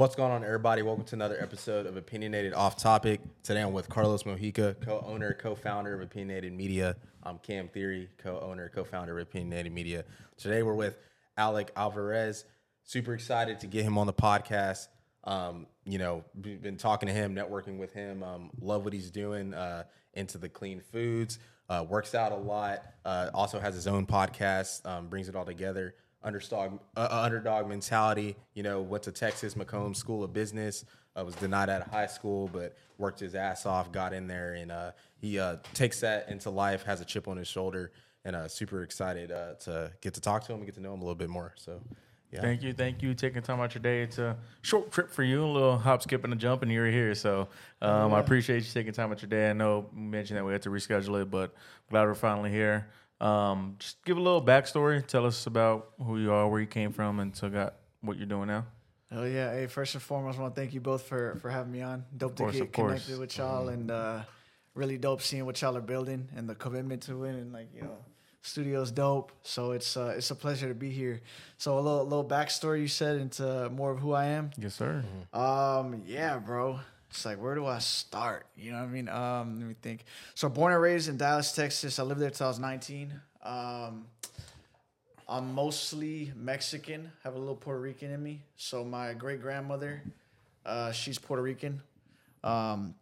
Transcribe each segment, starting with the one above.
What's going on, everybody? Welcome to another episode of Opinionated Off Topic. Today I'm with Carlos Mojica, co-owner, co-founder of Opinionated Media. I'm Cam Theory, co-owner, co-founder of Opinionated Media. Today we're with Alec Alvarez. Super excited to get him on the podcast. Um, you know, been talking to him, networking with him. Um, love what he's doing. Uh, into the clean foods. Uh, works out a lot. Uh, also has his own podcast. Um, brings it all together underdog uh, underdog mentality. You know, went to Texas McCombs School of Business. Uh, was denied out of high school, but worked his ass off, got in there, and uh, he uh, takes that into life. Has a chip on his shoulder, and uh, super excited uh, to get to talk to him and get to know him a little bit more. So. Yeah. Thank you, thank you. Taking time out your day. It's a short trip for you, a little hop, skip, and a jump, and you're here. So um, yeah. I appreciate you taking time out your day. I know you mentioned that we had to reschedule it, but glad we're finally here. Um, just give a little backstory. Tell us about who you are, where you came from, and so got what you're doing now. Oh yeah! Hey, first and foremost, I want to thank you both for for having me on. Dope course, to get connected with y'all, mm-hmm. and uh, really dope seeing what y'all are building and the commitment to it, and like you know, studio's dope. So it's uh, it's a pleasure to be here. So a little little backstory you said into more of who I am. Yes, sir. Mm-hmm. Um, yeah, bro it's like where do I start? You know what I mean? Um, let me think. So born and raised in Dallas, Texas. I lived there till I was 19. Um, I'm mostly Mexican. Have a little Puerto Rican in me. So my great grandmother, uh, she's Puerto Rican. Um,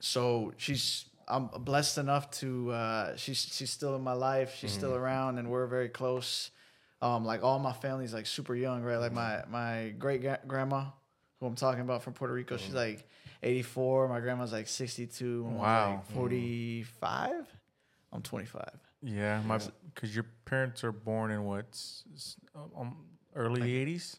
so she's I'm blessed enough to uh, she's she's still in my life. She's mm-hmm. still around, and we're very close. Um, like all my family's like super young, right? Like my my great grandma, who I'm talking about from Puerto Rico, mm-hmm. she's like 84. My grandma's like 62. Wow. Like 45. Mm. I'm 25. Yeah, my because your parents are born in what um, early like, 80s.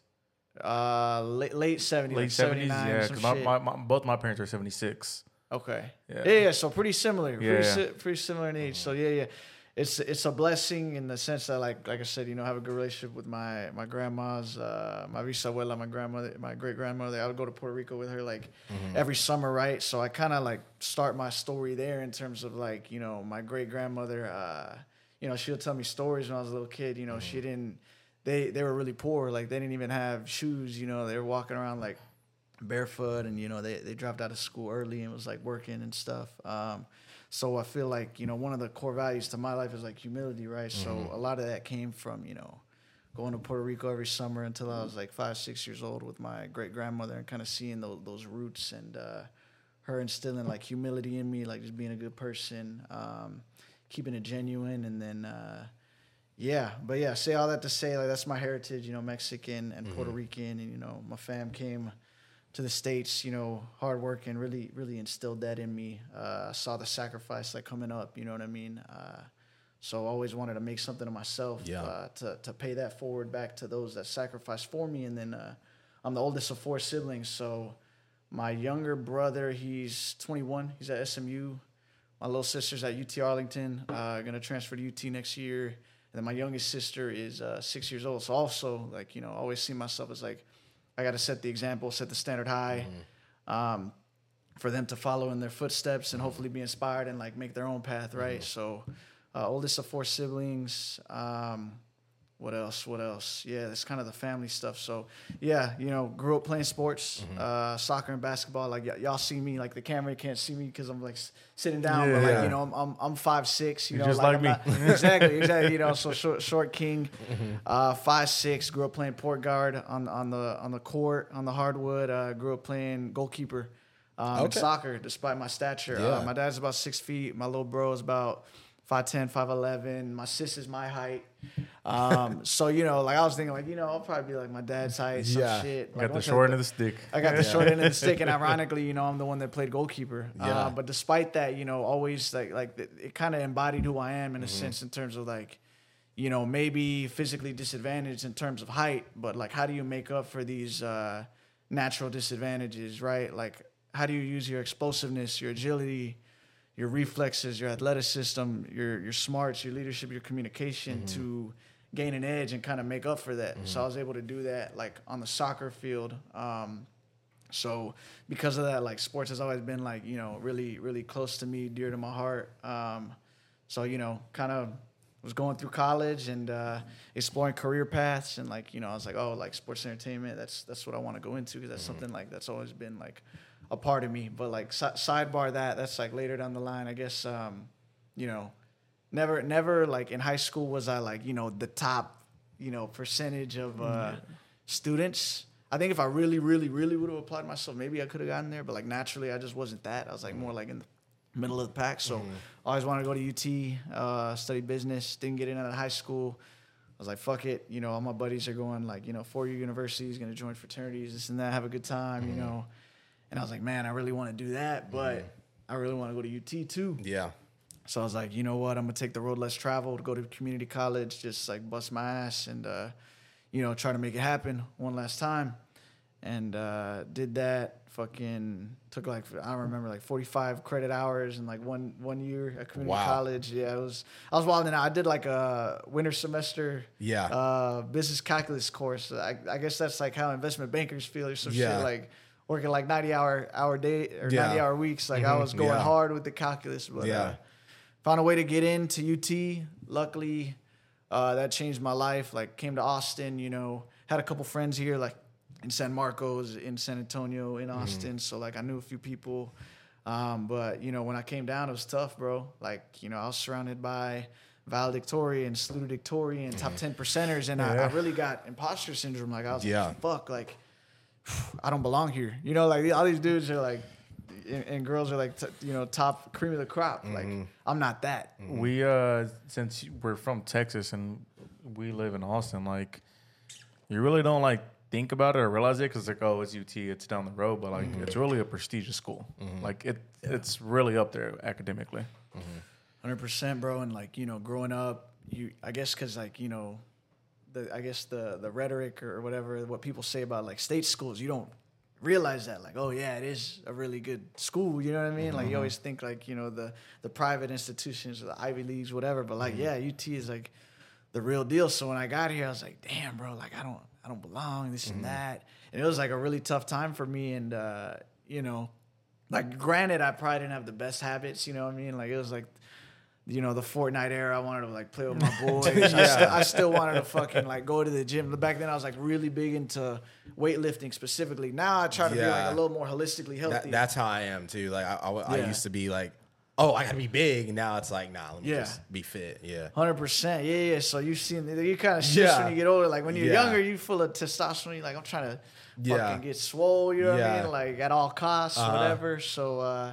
Uh, late late 70s. Late 70s. Yeah, because my, my, my, both my parents are 76. Okay. Yeah. Yeah. yeah so pretty similar. Yeah. Pretty, si- pretty similar in age. So yeah, yeah it's it's a blessing in the sense that like like I said, you know, I have a good relationship with my my grandmas, uh, my bisabuela, my grandmother, my great grandmother. I would go to Puerto Rico with her like mm-hmm. every summer, right? So I kind of like start my story there in terms of like you know my great grandmother. Uh, you know, she would tell me stories when I was a little kid. You know, mm-hmm. she didn't. They they were really poor. Like they didn't even have shoes. You know, they were walking around like barefoot, and you know they they dropped out of school early and was like working and stuff. Um, so I feel like, you know, one of the core values to my life is like humility, right? Mm-hmm. So a lot of that came from, you know, going to Puerto Rico every summer until I was like five, six years old with my great grandmother and kind of seeing those, those roots and uh, her instilling like humility in me, like just being a good person, um, keeping it genuine. And then, uh, yeah, but yeah, say all that to say, like, that's my heritage, you know, Mexican and mm-hmm. Puerto Rican. And, you know, my fam came to the states, you know, hard work and really, really instilled that in me. Uh, saw the sacrifice like coming up, you know what I mean. Uh, so I always wanted to make something of myself yeah. uh, to to pay that forward back to those that sacrificed for me. And then uh, I'm the oldest of four siblings, so my younger brother, he's 21. He's at SMU. My little sister's at UT Arlington, uh, gonna transfer to UT next year. And then my youngest sister is uh, six years old. So also, like you know, I always see myself as like I got to set the example, set the standard high, mm-hmm. um, for them to follow in their footsteps and hopefully be inspired and like make their own path, right? Mm-hmm. So, uh, oldest of four siblings. Um, what else? What else? Yeah, it's kind of the family stuff. So, yeah, you know, grew up playing sports, mm-hmm. uh, soccer and basketball. Like y- y'all see me, like the camera can't see me because I'm like s- sitting down. Yeah, but like yeah. you know, I'm I'm, I'm five six. You You're know, just like, like me. Not, exactly, exactly. You know, so short, short king, mm-hmm. uh, five six. Grew up playing point guard on on the on the court on the hardwood. Uh, grew up playing goalkeeper. Um, okay. soccer, despite my stature. Uh, yeah. my dad's about six feet. My little bro is about 5'10", 5'11". My sister's my height. Um, so you know, like I was thinking, like you know, I'll probably be like my dad's height, some yeah. shit. Like, got the short end of the stick. I got the short end of the stick, and ironically, you know, I'm the one that played goalkeeper. Yeah. Uh, but despite that, you know, always like like it, it kind of embodied who I am in a mm-hmm. sense, in terms of like, you know, maybe physically disadvantaged in terms of height, but like, how do you make up for these uh, natural disadvantages, right? Like, how do you use your explosiveness, your agility? Your reflexes, your athleticism, your your smarts, your leadership, your communication mm-hmm. to gain an edge and kind of make up for that. Mm-hmm. So I was able to do that like on the soccer field. Um, so because of that, like sports has always been like you know really really close to me, dear to my heart. Um, so you know, kind of was going through college and uh, exploring career paths and like you know I was like oh like sports entertainment that's that's what I want to go into because that's mm-hmm. something like that's always been like a part of me. But like si- sidebar that that's like later down the line. I guess um, you know never never like in high school was I like you know the top you know percentage of uh, yeah. students. I think if I really, really, really would have applied myself, maybe I could have gotten there. But like naturally, I just wasn't that. I was like more like in the middle of the pack. So mm-hmm. I always wanted to go to UT, uh, study business. Didn't get in out of high school. I was like, fuck it. You know, all my buddies are going like, you know, four year universities, going to join fraternities, this and that, have a good time, mm-hmm. you know. And I was like, man, I really want to do that, but mm-hmm. I really want to go to UT too. Yeah. So I was like, you know what? I'm gonna take the road less traveled, go to community college, just like bust my ass and, uh, you know, try to make it happen one last time. And uh, did that fucking took like I don't remember like 45 credit hours in like one one year at community wow. college. Yeah, it was I was wilding out. I did like a winter semester yeah uh, business calculus course. I, I guess that's like how investment bankers feel or some yeah. shit like working like 90 hour hour day or yeah. 90 hour weeks. Like mm-hmm. I was going yeah. hard with the calculus, but yeah. Uh, found a way to get into UT. Luckily, uh, that changed my life. Like came to Austin, you know, had a couple friends here like in San Marcos, in San Antonio, in mm-hmm. Austin. Mm-hmm. So like I knew a few people. Um, but you know, when I came down, it was tough, bro. Like, you know, I was surrounded by valedictorian, salutatorian, top mm-hmm. ten percenters, and yeah. I, I, really got imposter syndrome. Like I was yeah. like, fuck, like I don't belong here. You know, like all these dudes are like and, and girls are like t- you know top cream of the crop. Mm-hmm. Like I'm not that. Mm-hmm. We uh since we're from Texas and we live in Austin, like you really don't like think about it or realize it because like oh it's UT it's down the road but like mm-hmm. it's really a prestigious school mm-hmm. like it yeah. it's really up there academically 100% mm-hmm. bro and like you know growing up you I guess because like you know the I guess the the rhetoric or whatever what people say about like state schools you don't realize that like oh yeah it is a really good school you know what I mean like you mm-hmm. always think like you know the the private institutions or the Ivy leagues whatever but like mm-hmm. yeah UT is like the real deal so when I got here I was like damn bro like I don't I don't belong, this mm-hmm. and that. And it was like a really tough time for me. And, uh, you know, like granted, I probably didn't have the best habits, you know what I mean? Like it was like, you know, the Fortnite era, I wanted to like play with my boys. yeah. I, still, I, still, wanted to fucking like go to the gym. Back then I was like really big into weightlifting specifically. Now I try to yeah. be like a little more holistically healthy. That, that's how I am too. Like I, I, I used to be like, oh, I gotta be big. And now it's like, nah, let me yeah. just be fit. Yeah. Hundred percent. Yeah, yeah. So you see, you kind of shift yeah. when you get older. Like when you're yeah. younger, you full of testosterone. You're like, I'm trying to yeah. fucking get swole. You know what I mean? Like at all costs, uh-huh. whatever. So. uh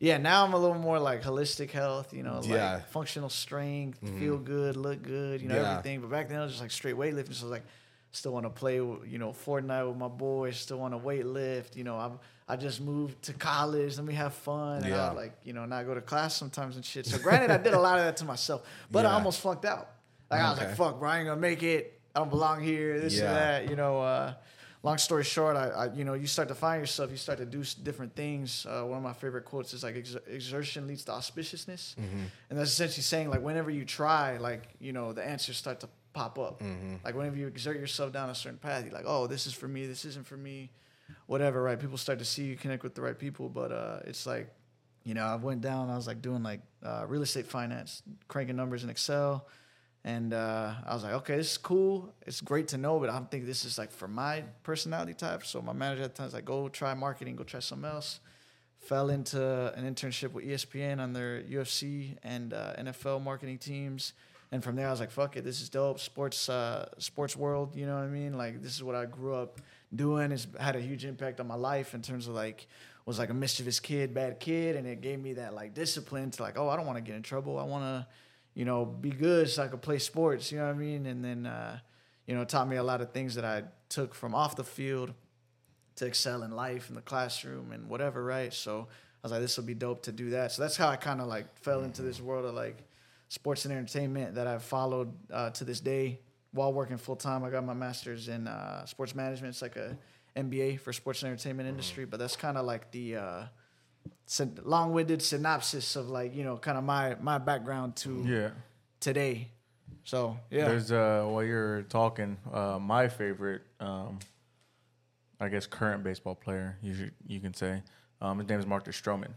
yeah, now I'm a little more like holistic health, you know, like functional strength, mm-hmm. feel good, look good, you know, everything. But back then I was just like straight weightlifting. So I was like, still want to play, you know, Fortnite with my boys, still want to weight lift, you know, I'm I just moved to college. Let me have fun. And yeah. I like, you know, not go to class sometimes and shit. So granted, I did a lot of that to myself, but yeah. I almost flunked out. Like okay. I was like, fuck, bro, I ain't gonna make it. I don't belong here. This yeah. and that. You know. Uh, long story short, I, I, you know, you start to find yourself. You start to do different things. Uh, one of my favorite quotes is like, "Exertion leads to auspiciousness," mm-hmm. and that's essentially saying like, whenever you try, like, you know, the answers start to pop up. Mm-hmm. Like whenever you exert yourself down a certain path, you're like, "Oh, this is for me. This isn't for me." whatever, right? People start to see you connect with the right people, but uh, it's like, you know, I went down. I was like doing like uh, real estate finance, cranking numbers in Excel, and uh, I was like, okay, this is cool. It's great to know, but I don't think this is like for my personality type. So my manager at the time was like, go try marketing, go try something else. Fell into an internship with ESPN on their UFC and uh, NFL marketing teams. And from there, I was like, "Fuck it, this is dope." Sports, uh, sports world, you know what I mean? Like, this is what I grew up doing It's had a huge impact on my life in terms of like was like a mischievous kid, bad kid, and it gave me that like discipline to like, oh, I don't want to get in trouble. I want to, you know, be good so I could play sports. You know what I mean? And then, uh, you know, taught me a lot of things that I took from off the field to excel in life in the classroom and whatever. Right? So I was like, this will be dope to do that. So that's how I kind of like fell into this world of like sports and entertainment that I've followed uh, to this day while working full time, I got my master's in uh, sports management. It's like a MBA for sports and entertainment industry, but that's kind of like the uh, long-winded synopsis of like you know kind of my my background to yeah today. So yeah, there's uh while you're talking, uh, my favorite, um, I guess current baseball player you should, you can say, Um, his name is Marcus Stroman,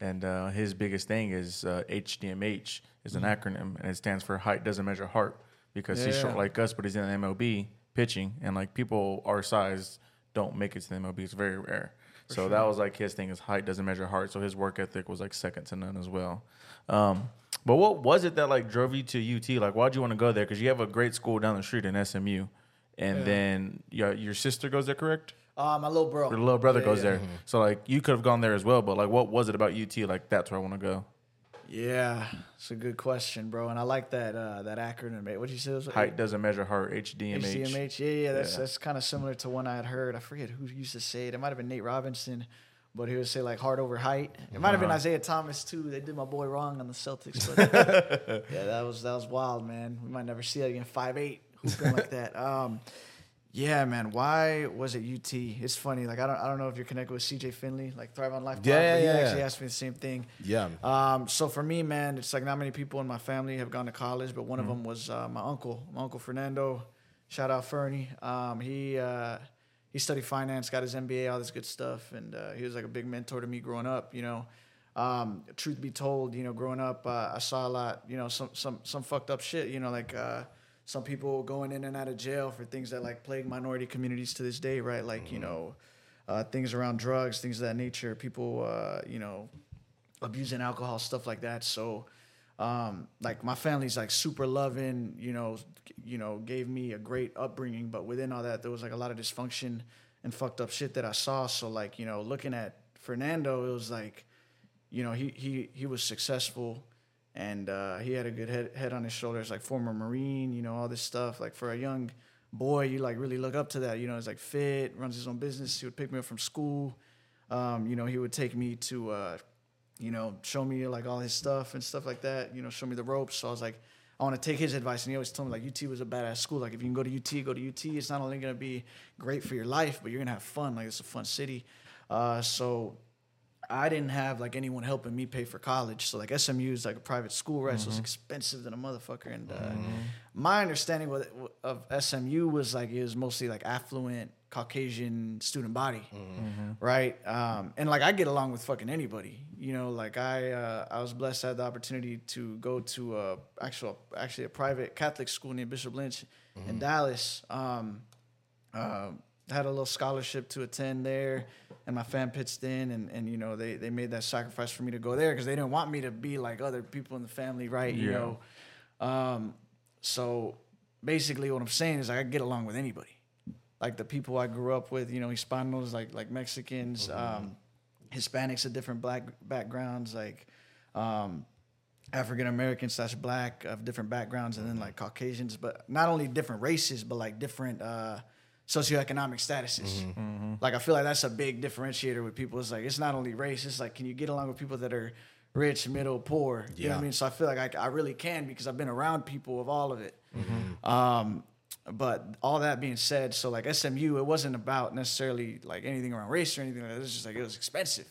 and uh, his biggest thing is uh, HDMH is an acronym, and it stands for height doesn't measure heart because he's short like us, but he's in the MLB pitching, and like people our size don't make it to the MLB. It's very rare. So that was like his thing His height doesn't measure heart. So his work ethic was like second to none as well. Um, but what was it that like drove you to UT? Like, why'd you want to go there? Because you have a great school down the street in SMU, and then your your sister goes there, correct? Uh, my little bro. Your little brother Yeah, goes yeah. there. So like you could have gone there as well, but like what was it about UT? Like that's where I want to go. Yeah, it's a good question, bro. And I like that uh, that acronym. What you said it was Height doesn't measure heart. HDMH. HDMH. Yeah, yeah, that's Yeah. that's kind of similar to one I had heard. I forget who used to say it. It might have been Nate Robinson, but he would say like heart over height. It might have been Uh-huh. Isaiah Thomas too. They did my boy wrong on the Celtics, but yeah, that was that was wild, man. We might never see that again. Five eight hooping like that. Um, yeah, man. Why was it UT? It's funny. Like I don't I don't know if you're connected with CJ Finley, like Thrive on Life. Yeah, but he yeah, actually asked me the same thing. Yeah. Um, so for me, man, it's like not many people in my family have gone to college, but one of them was uh, my uncle, my uncle Fernando. Shout out Fernie. Um, he uh, he studied finance, got his MBA, all this good stuff, and uh, he was like a big mentor to me growing up. You know, um, truth be told, you know, growing up, uh, I saw a lot. You know, some some some fucked up shit. You know, like. Some people going in and out of jail for things that like plague minority communities to this day, right? Like you know, uh, things around drugs, things of that nature. People, uh, you know, abusing alcohol, stuff like that. So, um, like my family's like super loving, you know, you know, gave me a great upbringing. But within all that, there was like a lot of dysfunction and fucked up shit that I saw. So like, you know, looking at Fernando, it was like, you know, he he he was successful and uh, he had a good head head on his shoulders, like former Marine, you know, all this stuff. Like for a young boy, you like really look up to that. You know, he's like fit, runs his own business. He would pick me up from school. Um, you know, he would take me to uh, you know, show me like all his stuff and stuff like that, you know, show me the ropes. So I was like, I want to take his advice. And he always told me like UT was a badass school. Like if you can go to UT, go to UT. It's not only to be great for your life, but you're to have fun. Like it's a fun city. Uh, so I didn't have like anyone helping me pay for college. So like SMU is like a private school, right? So it's expensive than a motherfucker. And uh, my understanding with, of SMU was like it was mostly like affluent Caucasian student body, right? Um, and like I get along with fucking anybody, you know. Like I, uh, I was blessed to have the opportunity to go to a actual, actually a private Catholic school named Bishop Lynch in Dallas. Um, uh, had a little scholarship to attend there, and my fam pitched in, and, and you know they, they made that sacrifice for me to go there because they didn't want me to be like other people in the family, right? You Yeah. know, um, so basically what I'm saying is like, I get along with anybody, like the people I grew up with, you know, Hispanos, like like Mexicans, um, Hispanics of different black backgrounds, like. Um, African American slash black of different backgrounds, and then like Caucasians, but not only different races, but like different uh, socioeconomic statuses. Mm-hmm. Mm-hmm. Like I feel like that's a big differentiator with people. It's like it's not only race; it's like can you get along with people that are rich, middle, poor? You know what Yeah. I mean? So I feel like I, I really can because I've been around people of all of it. Mm-hmm. Um, but all that being said, so like SMU, it wasn't about necessarily like anything around race or anything like that. It was just like it was expensive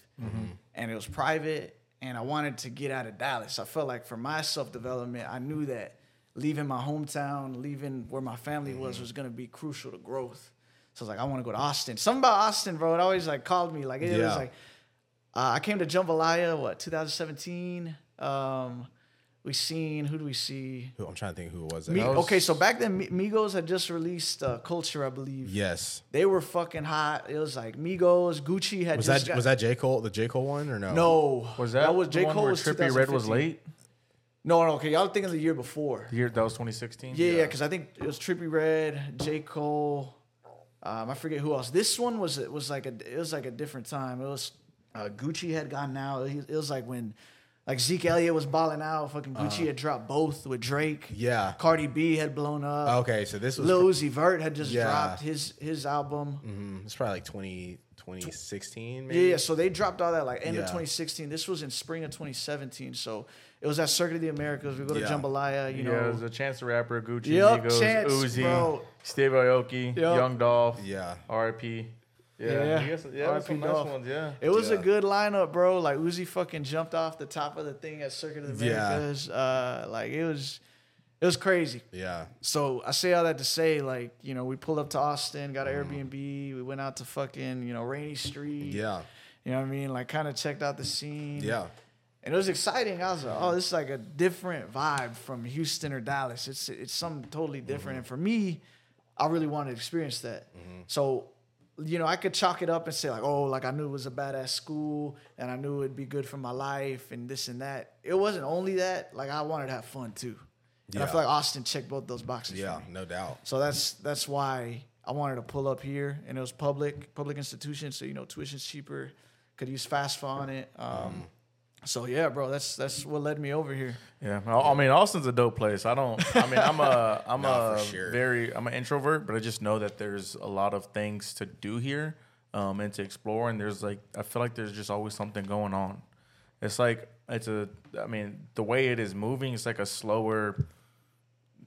and it was private and I wanted to get out of Dallas. I felt like for my self development, I knew that leaving my hometown, leaving where my family was, was gonna be crucial to growth. So I was like, I want to go to Austin. Something about Austin, bro. It always like called me. Like it was like uh, I came to JMBLYA, what 2017. Um, we seen who do we see? Who, I'm trying to think who it was. Mi- was- okay, so back then Migos had just released uh, Culture, I believe. yes. They were fucking hot. It was like Migos, Gucci had Was just that got- was that J Cole the J Cole one or no? no Was that, was J Cole where was Trippie Redd was late? No, no, okay, y'all thinking of the year before. The year that was 2016. Yeah, yeah, because I think it was Trippie Redd, J Cole. Um, I forget who else. This one was it was like a it was like a different time. It was uh, Gucci had gone out. It was like when like Zeke Elliott was balling out. Fucking Gucci had dropped both with Drake. Uh-huh. Yeah. Cardi B had blown up. Okay, so this was Lil Uzi Vert had just Yeah. dropped his his album. Mhm, it's probably like 20, 2016 maybe. Yeah, yeah, so they dropped all that like end of 2016. This was in spring of 2017. So it was at Circuit of the Americas. We go to Yeah. JMBLYA, you yeah, know. it was a Chance the Rapper, Gucci, Yup, Migos, Chance, Uzi, bro. Steve Aoki, Yup. Young Dolph, Yeah. RIP. Yeah, Yeah. yeah, guess, yeah, RIP some nice Dolph. ones. Yeah, It was a good lineup, bro. Like Uzi fucking jumped off the top of the thing at Circuit of the Yeah. Americas. Uh, like it was, it was crazy. Yeah. So I say all that to say, like you know, we pulled up to Austin, got an Airbnb, we went out to fucking you know Rainey Street, Mm. Yeah. You know what I mean? Like kind of checked out the scene. Yeah. And it was exciting. I was like, oh, this is like a different vibe from Houston or Dallas. It's it's something totally different. Mm-hmm. And for me, I really wanted to experience that. Mm-hmm. So, you know, I could chalk it up and say like, oh, like I knew it was a badass school and I knew it'd be good for my life and this and that. It wasn't only that. Like I wanted to have fun too. And I feel like Austin checked both those boxes. Yeah, no doubt. So that's that's why I wanted to pull up here, and it was public public institution, so you know tuition's cheaper. Could use FAFSA on it. Um, mm-hmm. So yeah, bro, that's that's what led me over here. Yeah, I I mean Austin's a dope place. I don't. I mean, I'm a I'm Nah, a sure. very I'm an introvert, but I just know that there's a lot of things to do here, um, and to explore. And there's like I feel like there's just always something going on. It's like it's a. I mean, the way it is moving, it's like a slower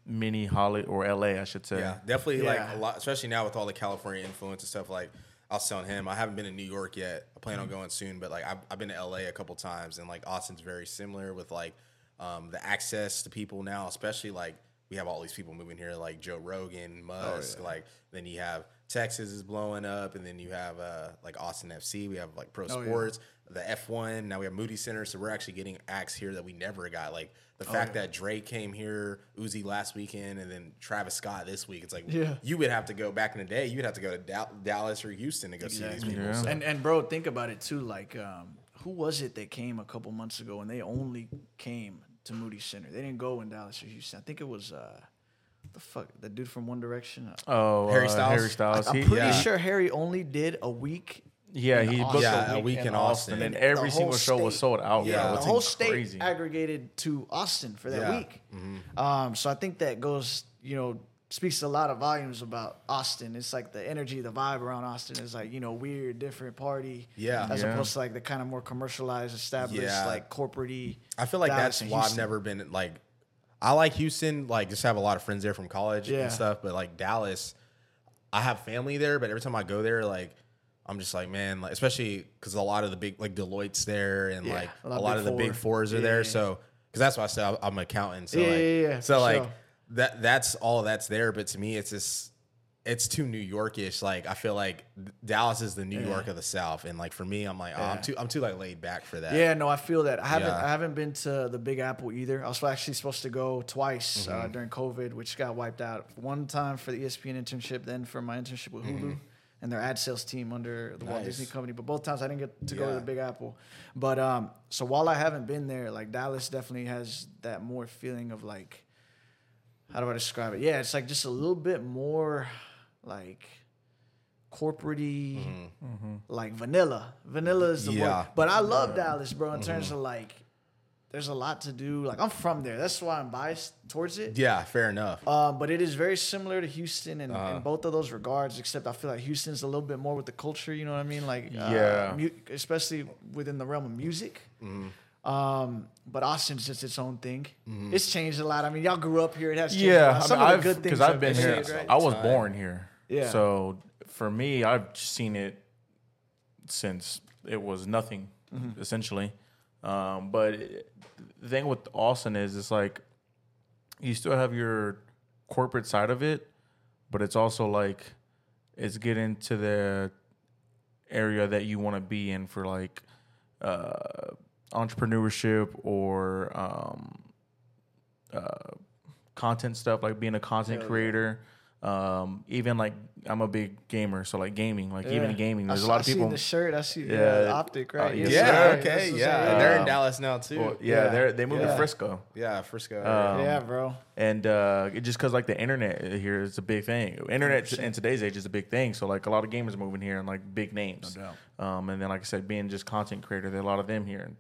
mini Holly or LA, I should say. Yeah, definitely like a lot, especially now with all the California influence and stuff. Like I was telling him, I haven't been to New York yet. I plan on going soon, but like I've, I've been to LA a couple times, and like Austin's very similar with like um, the access to people now, especially like we have all these people moving here, like Joe Rogan, Musk. Like then you have Texas is blowing up, and then you have uh, like Austin FC. We have like pro Oh, yeah. Sports, the F1. Now we have Moody Center, so we're actually getting acts here that we never got. Like the fact that Drake came here, Uzi last weekend, and then Travis Scott this week. It's like Yeah. you would have to go back in the day. You'd have to go to Dal- Dallas or Houston to go see these people. Yeah. So, And and bro, think about it too. Like, um, who was it that came a couple months ago and they only came to Moody Center? They didn't go in Dallas or Houston. I think it was uh, the fuck the dude from One Direction. Uh, Oh, Harry uh, Styles? Harry Styles. I'm pretty yeah. sure Harry only did a week. Yeah, he Austin. booked Yeah, a week, in Austin, and every whole single show was sold out. Yeah, bro. the It's whole state crazy. aggregated to Austin for that Yeah. week. Um, so I think that goes, you know, speaks a lot of volumes about Austin. It's like the energy, the vibe around Austin is like, you know, weird, different party. Yeah. As Yeah. opposed to like the kind of more commercialized, established, Yeah. like corporate I feel like that's why I've never been like. I like Houston. Like, just have a lot of friends there from college Yeah. and stuff. But like Dallas, I have family there. But every time I go there, like, I'm just like, man, like, especially because a lot of the big like Deloitte's there, and Yeah, like a a lot lot, of of the big fours are Yeah, there. So, because that's why I said I'm an accountant. So Yeah, like, yeah, so like sure. that that's all that's there. But to me, it's just. It's too New Yorkish. Like I feel like Dallas is the New York of the South, and like for me, I'm like, oh, I'm too, I'm too like laid back for that. Yeah, no, I feel that. I haven't. I haven't been to the Big Apple either. I was actually supposed to go twice Mm-hmm. uh, during COVID, which got wiped out. One time for the ESPN internship, then for my internship with Hulu and their ad sales team under the Walt Mm-hmm. Disney Company. But both times I didn't get to go to the Big Apple. But um, so while I haven't been there, like Dallas definitely has that more feeling of like, how do I describe it? Yeah, it's like just a little bit more like corporate like vanilla. Vanilla is the Yeah. word. But I love Dallas, bro, in terms of like there's a lot to do. Like I'm from there. That's why I'm biased towards it. Yeah, fair enough. Um, but it is very similar to Houston in, Uh-huh. in both of those regards, except I feel like Houston's a little bit more with the culture, you know what I mean? Like, uh, Yeah. mu- especially within the realm of music. Mm-hmm. Um, but Austin's just its own thing. It's changed a lot. I mean, y'all grew up here. It has changed a Yeah, lot. I Some mean, of the I've good things because I've been here. changed, right? I was born here. Yeah. So for me, I've seen it since it was nothing, Mm-hmm. essentially. Um, but it- the thing with Austin is, it's like you still have your corporate side of it, but it's also like it's getting to the area that you want to be in for like uh, entrepreneurship or um, uh, content stuff, like being a content Hell yeah. Creator. Um, even like I'm a big gamer, so like gaming, like even Yeah. in gaming, there's s- a lot of people. I see the shirt. I see Yeah. yeah, the optic, right? Uh, Yes, yes, yeah, sir. okay, yeah. up. And they're in Um, Dallas now too. Well, yeah, Yeah. they're they moved Yeah. to Frisco. yeah, Frisco. Um, yeah, bro. and uh, it just because like the internet here is a big thing. Internet in today's age is a big thing. So like a lot of gamers moving here and like big names. No doubt. Um, and then like I said, being just content creator, there are a lot of them here. And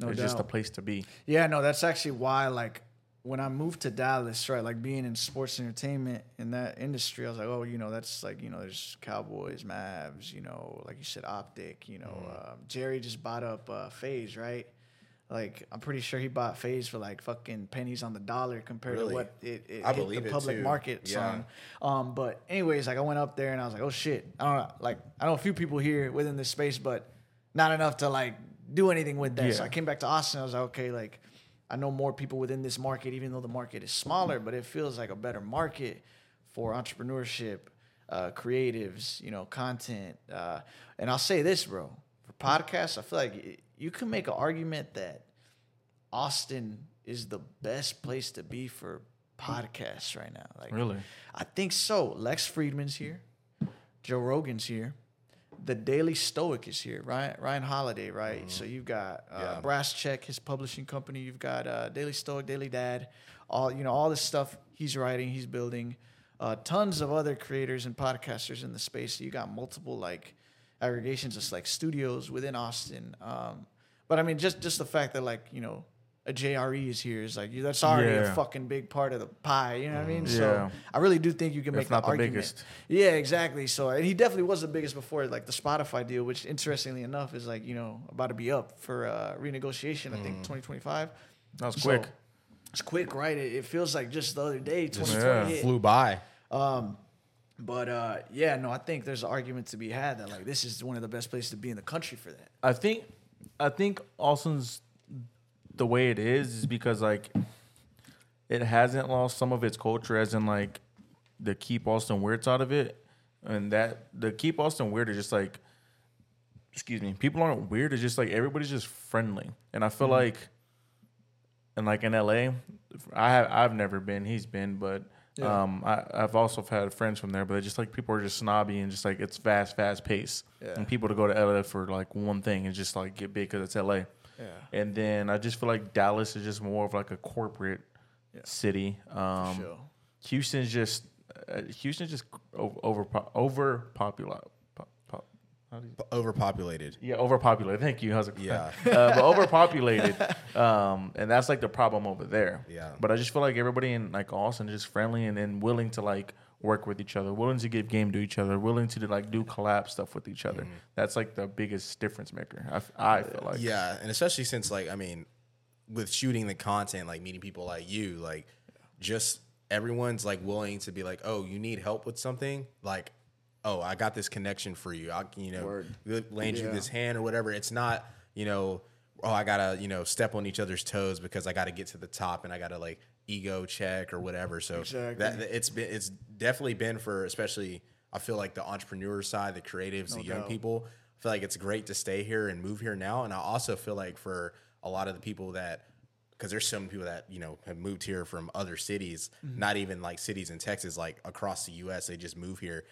No it's just a place to be. Yeah, no, that's actually why like when I moved to Dallas, right, like being in sports entertainment in that industry, I was like, oh, you know, that's like, you know, there's Cowboys, Mavs, you know, like you said, Optic, you know, Mm-hmm. um, Jerry just bought up uh, FaZe, right? Like I'm pretty sure he bought FaZe for like fucking pennies on the dollar compared Really? to what it, it I hit believe the public market Yeah. on. Um, but anyways, like I went up there and I was like, oh shit, I don't know, like I know a few people here within this space, but not enough to like do anything with that. So I came back to Austin. I was like, okay, like I know more people within this market, even though the market is smaller, but it feels like a better market for entrepreneurship, uh, creatives, you know, content. Uh, and I'll say this, bro, for podcasts, I feel like you can make an argument that Austin is the best place to be for podcasts right now. Like, really, I think so. Lex Fridman's here, Joe Rogan's here, the Daily Stoic is here. Ryan Ryan Holiday, right? Mm-hmm. So you've got uh, yeah. Brass Check, his publishing company. You've got uh, Daily Stoic, Daily Dad, all you know, all this stuff he's writing, he's building. Uh, tons of other creators and podcasters in the space. you got multiple like aggregations, just like studios within Austin. Um, but I mean, just just the fact that like you know a JRE is here is like that's already yeah. a fucking big part of the pie. You know what I mean? Yeah. So I really do think you can make that argument. Biggest. Yeah, exactly. So and he definitely was the biggest before like the Spotify deal, which interestingly enough is like you know about to be up for uh, renegotiation. I think 2025. Mm. That was so, quick. It's quick, right? It, it, feels like just the other day, 2020 yeah. flew by. Um, but uh, yeah, no, I think there's an argument to be had that like this is one of the best places to be in the country for that. I think, I think Austin's the way it is is because like it hasn't lost some of its culture, as in like the keep Austin weird out of it, and that the keep Austin weird is just like, excuse me, people aren't weird. It's just like everybody's just friendly, and I feel mm-hmm. like, and like in LA, I have I've never been. He's been, but. Yeah. Um, I, have also had friends from there, but just like people are just snobby and just like it's fast, fast pace. Yeah. And people to go to LA for like one thing and just like get big because it's LA. Yeah. And then I just feel like Dallas is just more of like a corporate yeah. city. Um, sure. Houston's just uh, Houston's just over overpopulated. overpopulated. Yeah, overpopulated. Thank you. How's it? Yeah, uh, but overpopulated, um, and that's like the problem over there. Yeah. But I just feel like everybody in like Austin is just friendly and then willing to like work with each other, willing to give game to each other, willing to like do collab stuff with each other. Mm-hmm. That's like the biggest difference maker. I, I feel like. Yeah, and especially since like I mean, with shooting the content, like meeting people like you, like just everyone's like willing to be like, oh, you need help with something, like. Oh, I got this connection for you. I can, you know, Word. land yeah. you this hand or whatever. It's not, you know, oh, I gotta, you know, step on each other's toes because I gotta get to the top and I gotta like ego check or whatever. So exactly. that it's been it's definitely been for especially I feel like the entrepreneur side, the creatives, no the young people. I feel like it's great to stay here and move here now. And I also feel like for a lot of the people that because there's some people that you know have moved here from other cities, mm-hmm. not even like cities in Texas, like across the U.S. They just move here.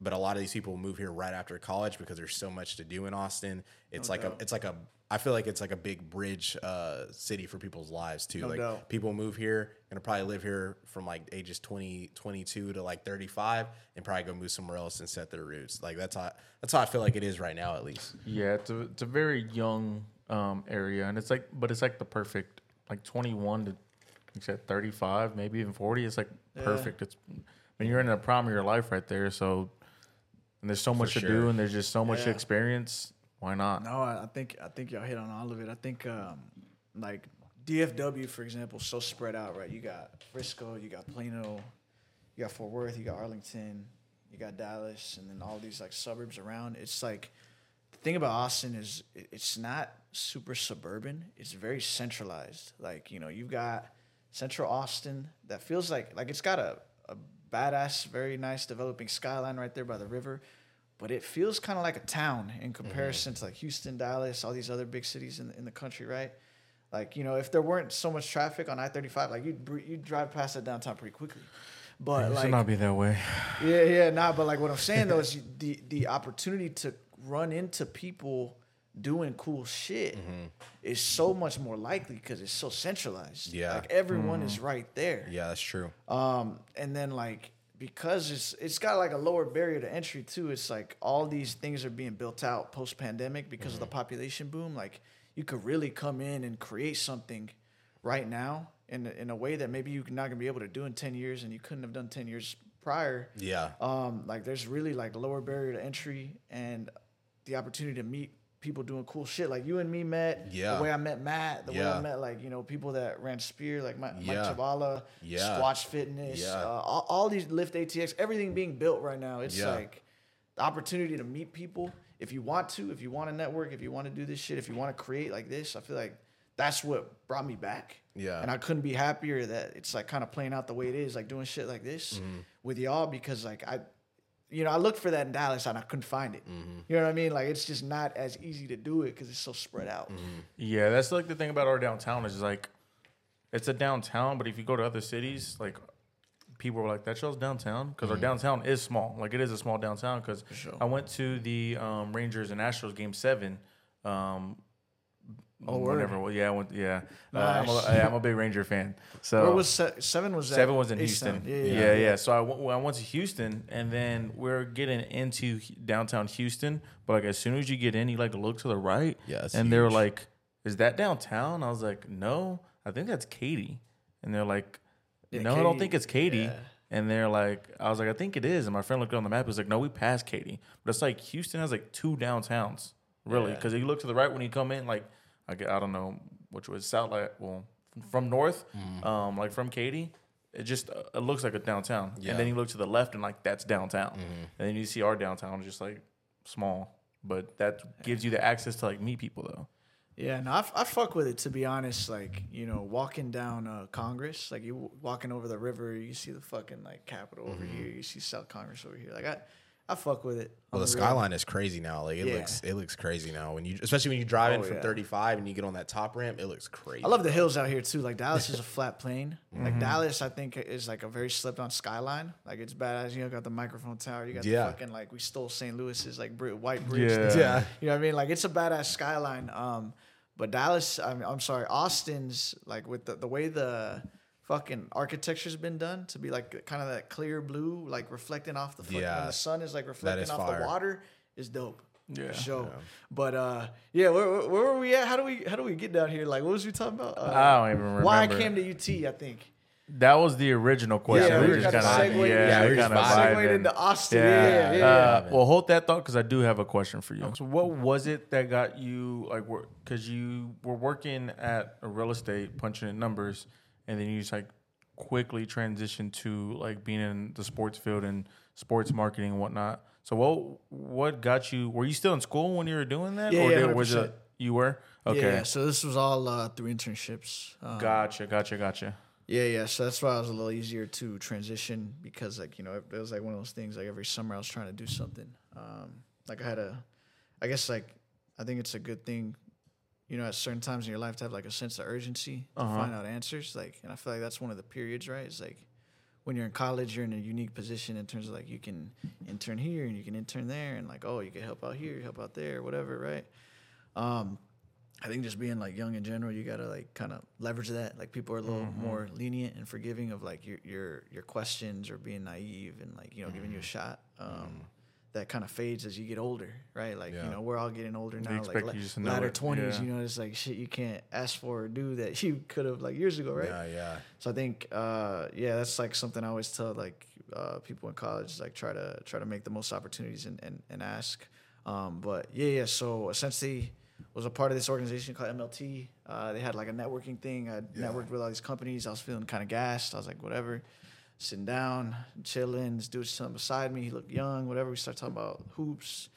But a lot of these people move here right after college because there's so much to do in Austin. It's no like doubt. a it's like a I feel like it's like a big bridge uh, city for people's lives too. No like doubt. people move here, gonna probably live here from like ages 20, 22 to like 35 and probably go move somewhere else and set their roots. Like that's how that's how I feel like it is right now at least. Yeah, it's a it's a very young um, area and it's like but it's like the perfect like 21 to except 35, maybe even 40. It's like yeah. perfect. It's when you're in the prime of your life right there, so and there's so much to do and there's just so much yeah. experience why not? No, I think I think y'all hit on all of it. I think um, like DFW, for example, so spread out, right? You got Frisco, you got Plano, you got Fort Worth, you got Arlington, you got Dallas, and then all these like suburbs around. It's like the thing about Austin is it's not super suburban. It's very centralized. Like you know, you've got Central Austin that feels like like it's got a, a badass, very nice developing skyline right there by the river but it feels kind of like a town in comparison mm-hmm. to like Houston, Dallas, all these other big cities in the, in the country, right? Like you know, if there weren't so much traffic on I thirty five, like you'd you'd drive past that downtown pretty quickly. But it like, should not be that way. Yeah, yeah, nah. But like what I'm saying though is the the opportunity to run into people doing cool shit mm-hmm. is so much more likely because it's so centralized. Yeah, like everyone mm. is right there. Yeah, that's true. Um, and then like because it's it's got like a lower barrier to entry too. It's like all these things are being built out post pandemic because mm-hmm. of the mm-hmm. population boom. Like you could really come in and create something right now in in a way that maybe you're not gonna be able to do in ten years, and you couldn't have done ten years prior. Yeah. Um, like there's really like lower barrier to entry and the opportunity to meet people doing cool shit. Like you and me met. Yeah. The way I met Matt. The yeah. way I met like you know people that ran Spear, like Mike, yeah. Mike Chavala, yeah. Squatch Fitness. Yeah. Uh, all, all, these Lift ATX, everything being built right now. It's like the opportunity to meet people. If you want to, if you want to network, if you want to do this shit, if you want to create like this, I feel like that's what brought me back. Yeah. And I couldn't be happier that it's like kind of playing out the way it is, like doing shit like this mm-hmm. with y'all because like I you know, I looked for that in Dallas and I couldn't find it. Mm-hmm. You know what I mean? Like it's just not as easy to do it because it's so spread out. Mm-hmm. Yeah, that's like the thing about our downtown is like, it's a downtown, but if you go to other cities, like people were like, "That show's downtown," because mm-hmm. our downtown is small. Like it is a small downtown. Because sure. I went to the um, Rangers and Astros game seven. Um, Oh, whatever. Well, yeah, I went, yeah. Nice. Uh, I'm, a, I'm, a big Ranger fan. So where was se- seven? Was seven was in Houston. Yeah yeah, yeah, yeah, So I, w- I went to Houston, and then we're getting into downtown Houston. But like as soon as you get in, you like to look to the right. Yeah, and they were like, "Is that downtown?" I was like, "No, I think that's Katy." And they're like, "No, Katy, I don't think it's Katy." Yeah. And they're like, I was like, I think it is. And my friend looked on the map. He was like, No, we passed Katy. But it's like Houston has like two downtowns, really, because you look to the right when you come in, like I, get I don't know which was south like well from north, mm. um, like from Katy. It just uh, it looks like a downtown, yeah. and then you look to the left and like that's downtown, mm-hmm. and then you see our downtown just like small, but that gives you the access to like meet people though. Yeah, no, I, I fuck with it to be honest. Like you know, walking down uh, Congress, like you walking over the river, you see the fucking like Capitol mm-hmm. over here, you see South Congress over here. Like I, I fuck with it. Well, the skyline is crazy now. Like it yeah. looks, it looks crazy now. When you, especially when you drive oh, in from yeah. 35 and you get on that top ramp, it looks crazy. I love the hills out here too. Like Dallas is a flat plane. mm-hmm. Like Dallas, I think is like a very slipped on skyline. Like it's badass. You know, got the microphone tower. You got yeah. the fucking like we stole St. Louis's like white bridge. Yeah. yeah. You know what I mean? Like it's a badass skyline. Um, but Dallas, I mean, I'm sorry, Austin's like with the the way the fucking architecture's been done to be like kind of that clear blue, like reflecting off the fucking yeah. when the sun is like reflecting is off fire. the water is dope. Yeah. Show. Yeah. But uh yeah, where, where, where, were we at? How do we how do we get down here? Like what was we talking about? Uh, I don't even remember. Why I came to UT, I think. That was the original question. Yeah, we, we just kind of yeah, yeah, we kind of segued into Austin. Yeah, yeah. yeah, uh, well, hold that thought because I do have a question for you. So, what was it that got you like? Because you were working at a real estate, punching in numbers, and then you just like quickly transitioned to like being in the sports field and sports marketing and whatnot. So what what got you? Were you still in school when you were doing that? Yeah, or yeah, was it you were? Okay. Yeah, so this was all uh, through internships. Um, gotcha, gotcha, gotcha. Yeah, yeah. So that's why it was a little easier to transition because like you know it was like one of those things. Like every summer I was trying to do something. Um, like I had a, I guess like I think it's a good thing you know, at certain times in your life to have like a sense of urgency to uh-huh. find out answers. Like, and I feel like that's one of the periods, right? It's like when you're in college, you're in a unique position in terms of like you can intern here and you can intern there, and like, oh, you can help out here, help out there, whatever, right? Um, I think just being like young in general, you gotta like kind of leverage that. Like people are a little mm-hmm. more lenient and forgiving of like your your your questions or being naive and like you know mm-hmm. giving you a shot. Um, mm-hmm that kind of fades as you get older, right? Like yeah. you know, we're all getting older now, like la- latter twenties. Yeah. You know, it's like shit you can't ask for or do that you could have like years ago, right? Yeah, yeah. So I think, uh, yeah, that's like something I always tell like uh, people in college, like try to try to make the most opportunities and and, and ask. Um, but yeah, yeah. So essentially, was a part of this organization called MLT. Uh, they had like a networking thing. I yeah. networked with all these companies. I was feeling kind of gassed. I was like, whatever sitting down, chilling. This dude sitting beside me. He looked young. Whatever. We start talking about hoops.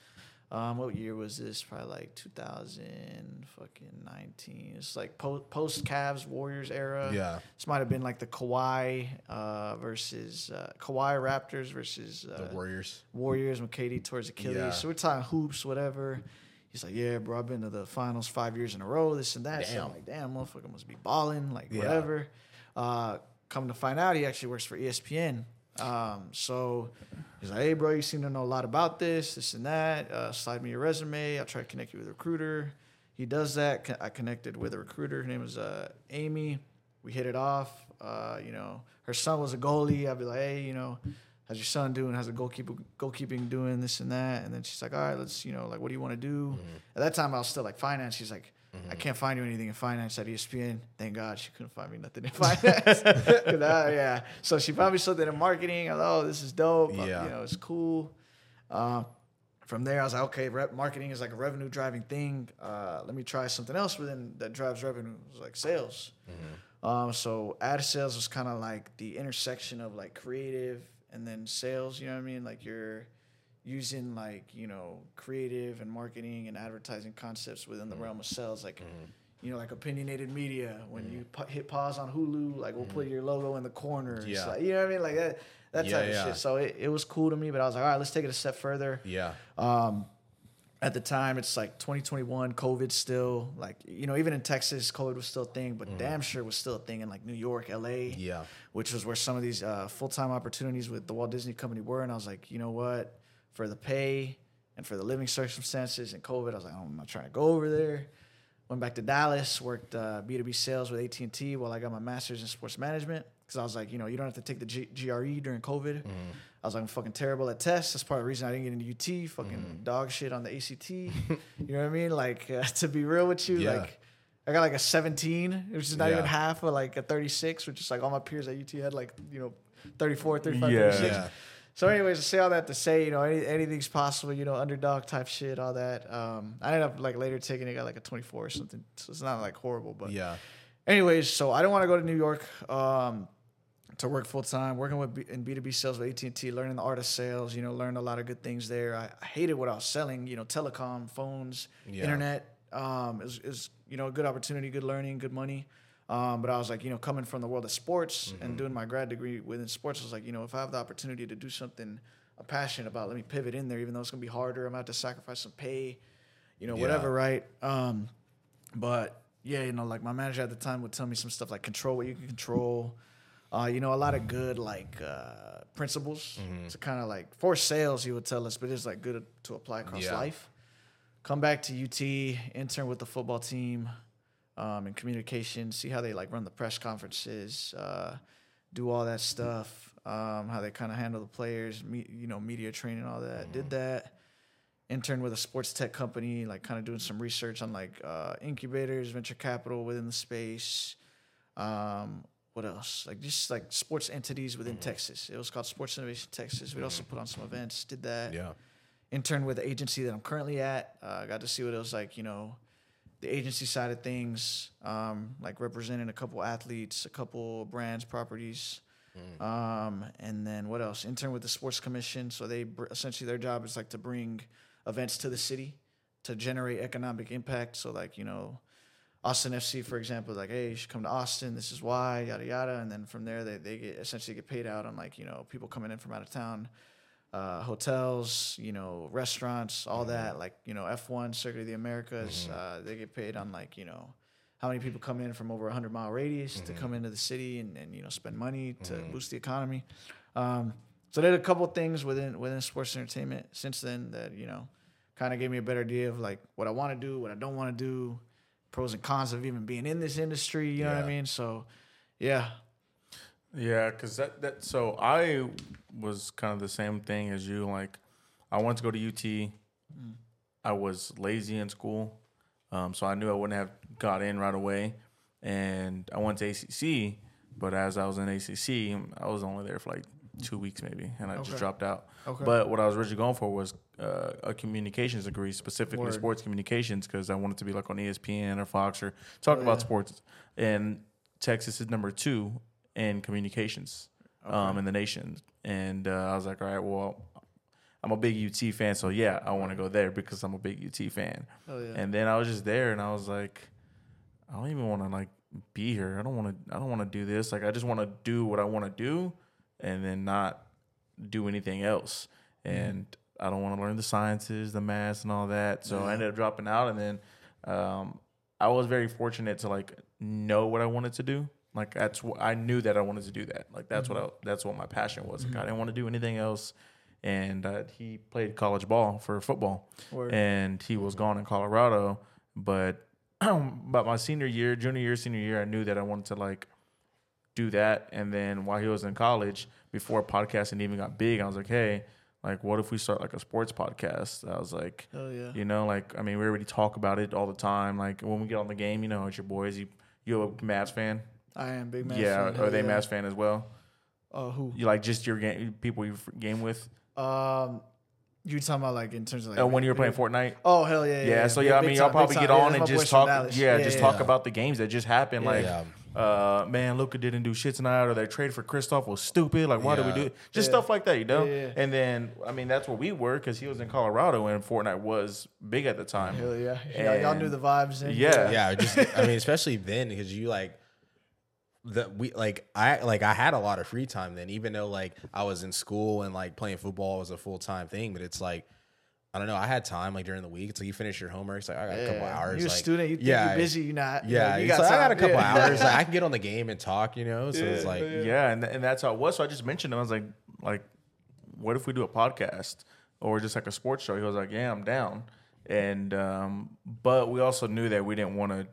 Um, what year was this? Probably like 2000 fucking 19. It's like post post Cavs Warriors era. Yeah. This might have been like the Kawhi uh, versus uh, Kawhi Raptors versus uh, the Warriors. Warriors when KD towards Achilles. Yeah. So we're talking hoops, whatever. He's like, yeah, bro, I've been to the finals five years in a row, this and that. Damn. So I'm like, damn, motherfucker must be balling, like yeah. whatever. Uh, come to find out, he actually works for ESPN. Um, so he's like, hey, bro, you seem to know a lot about this, this and that. Uh, slide me your resume. I'll try to connect you with a recruiter. He does that. I connected with a recruiter. Her name was uh, Amy. We hit it off. Uh, you know, her son was a goalie. I'd be like, hey, you know, how's your son doing? How's the goalkeeper goalkeeping doing? This and that. And then she's like, all right, let's, you know, like, what do you want to do? Mm-hmm. At that time, I was still like finance. She's like, Mm-hmm. I can't find you anything in finance at ESPN. Thank God she couldn't find me nothing in finance. I, yeah. So she found me something in marketing. I thought, oh, this is dope. Yeah. You know, it's cool. Uh, from there, I was like, okay, rep marketing is like a revenue driving thing. Uh, let me try something else within that drives revenue, it was like sales. Mm-hmm. Um, so ad sales was kind of like the intersection of like creative and then sales. You know what I mean? Like you're using like you know creative and marketing and advertising concepts within the mm-hmm. realm of sales like mm-hmm. you know, like opinionated media. When mm. you hit pause on Hulu, like we'll mm. put your logo in the corner. Yeah. Like, you know what I mean? Like that, that yeah, type yeah. of shit. So it, it was cool to me, but I was like, all right, let's take it a step further. Yeah. Um, at the time it's like 2021 covid still like you know even in texas covid was still a thing but mm. damn sure was still a thing in like new york la yeah which was where some of these uh, full-time opportunities with the walt disney company were and i was like you know what for the pay and for the living circumstances and covid i was like oh, i'm not trying to go over there went back to dallas worked uh, b2b sales with at&t while i got my master's in sports management because I was like, you know, you don't have to take the G- GRE during COVID. Mm-hmm. I was like, I'm fucking terrible at tests. That's part of the reason I didn't get into UT. Fucking mm-hmm. dog shit on the ACT. you know what I mean? Like, uh, to be real with you, yeah. like, I got like a 17, which is not yeah. even half of like a 36, which is like all my peers at UT had like, you know, 34, 35, yeah. 36. Yeah. So, anyways, I say all that to say, you know, any, anything's possible, you know, underdog type shit, all that. Um, I ended up like later taking it, got like a 24 or something. So it's not like horrible, but yeah. Anyways, so I don't want to go to New York. Um, to work full time, working with B- in B two B sales with AT and T, learning the art of sales. You know, learned a lot of good things there. I, I hated what I was selling. You know, telecom, phones, yeah. internet. Um, is is you know a good opportunity, good learning, good money. Um, but I was like, you know, coming from the world of sports mm-hmm. and doing my grad degree within sports, I was like, you know, if I have the opportunity to do something I'm passionate about, let me pivot in there, even though it's gonna be harder. I'm gonna have to sacrifice some pay, you know, yeah. whatever, right? Um, but yeah, you know, like my manager at the time would tell me some stuff like control what you can control. Uh, you know, a lot of good like uh, principles mm-hmm. to kind of like for sales, he would tell us, but it's like good to apply across yeah. life. Come back to UT, intern with the football team um, in communication, see how they like run the press conferences, uh, do all that stuff, um, how they kind of handle the players, me, you know, media training, all that. Mm-hmm. Did that. Intern with a sports tech company, like kind of doing some research on like uh, incubators, venture capital within the space. Um, what else? Like just like sports entities within mm-hmm. Texas. It was called Sports Innovation Texas. We mm-hmm. also put on some events, did that. Yeah. Interned with the agency that I'm currently at. I uh, got to see what it was like, you know, the agency side of things, um, like representing a couple athletes, a couple brands, properties. Mm. Um, and then what else? Intern with the Sports Commission. So they br- essentially their job is like to bring events to the city to generate economic impact. So like you know, Austin FC, for example, like, hey, you should come to Austin. This is why, yada yada. And then from there, they, they get essentially get paid out on like you know people coming in from out of town, uh, hotels, you know, restaurants, all mm-hmm. that. Like you know, F1 Circuit of the Americas, mm-hmm. uh, they get paid on like you know how many people come in from over a hundred mile radius mm-hmm. to come into the city and, and you know spend money to mm-hmm. boost the economy. Um, so there's a couple things within within sports entertainment since then that you know kind of gave me a better idea of like what I want to do, what I don't want to do pros and cons of even being in this industry. You know what I mean? So, yeah. Yeah, because that, that, so I was kind of the same thing as you. Like, I wanted to go to UT. Mm. I was lazy in school. Um, so I knew I wouldn't have got in right away. And I went to ACC, but as I was in ACC, I was only there for like two weeks maybe, and I okay. just dropped out. Okay. But what I was originally going for was uh, a communications degree, specifically Word. sports communications, because I wanted to be like on ESPN or Fox or talk oh, about yeah. sports. And Texas is number two in communications okay. um, in the nation. And uh, I was like, all right, well, I'm a big UT fan, so yeah, I want to go there because I'm a big UT fan. Oh, yeah. And then I was just there, and I was like, I don't even want to like be here. I don't want to. I don't want to do this. Like, I just want to do what I want to do and then not do anything else. Mm-hmm. And mm. I don't want to learn the sciences, the math, and all that. So yeah. I ended up dropping out, and then um, I was very fortunate to like know what I wanted to do. Like that's what I knew that I wanted to do that. Like that's mm-hmm. what I, that's what my passion was. Like mm-hmm. I didn't want to do anything else. And uh, he played college ball for football, Word. and he was gone in Colorado. But but my senior year, junior year, senior year, I knew that I wanted to like do that. And then while he was in college, before podcasting even got big, I was like, hey, like, what if we start like a sports podcast? I was like, oh yeah, you know, like I mean, we already talk about it all the time. Like when we get on the game, you know, it's your boys. You you a Mavs fan? I am big Mavs. Yeah, fan. are they yeah. Mavs fan as well? Uh, who? You like just your game people you game with? Um, you talking about like in terms of like uh, when you were playing Fortnite? Oh hell yeah, yeah. yeah. so yeah, I mean, y'all probably get on and just talk. Yeah, yeah, just talk about the games that just happened. like uh, man, Luka didn't do shit tonight, or they trade for Kristaps was stupid. Like, why did we do it? Just Yeah. stuff like that, you know. Yeah, yeah. And then, I mean, that's where we were because he was in Colorado and Fortnite was big at the time. Hell yeah. Y'all, y'all knew the vibes. Then. Yeah. yeah, just I mean, especially then because you like the we like I like I had a lot of free time then, even though like I was in school and like playing football was a full time thing. But it's like I don't know, I had time like during the week. It's like you finish your homework, it's like I got a couple hours. You're a student. You think yeah, you're busy. You're not. Yeah, you it's like, I got a couple Yeah. hours. Like I can get on the game and talk, you know. So it's like yeah, and, and that's how it was. So I just mentioned him. I was like, like, what if we do a podcast or just like a sports show? He was like, yeah, I'm down. And um, but we also knew that we didn't want to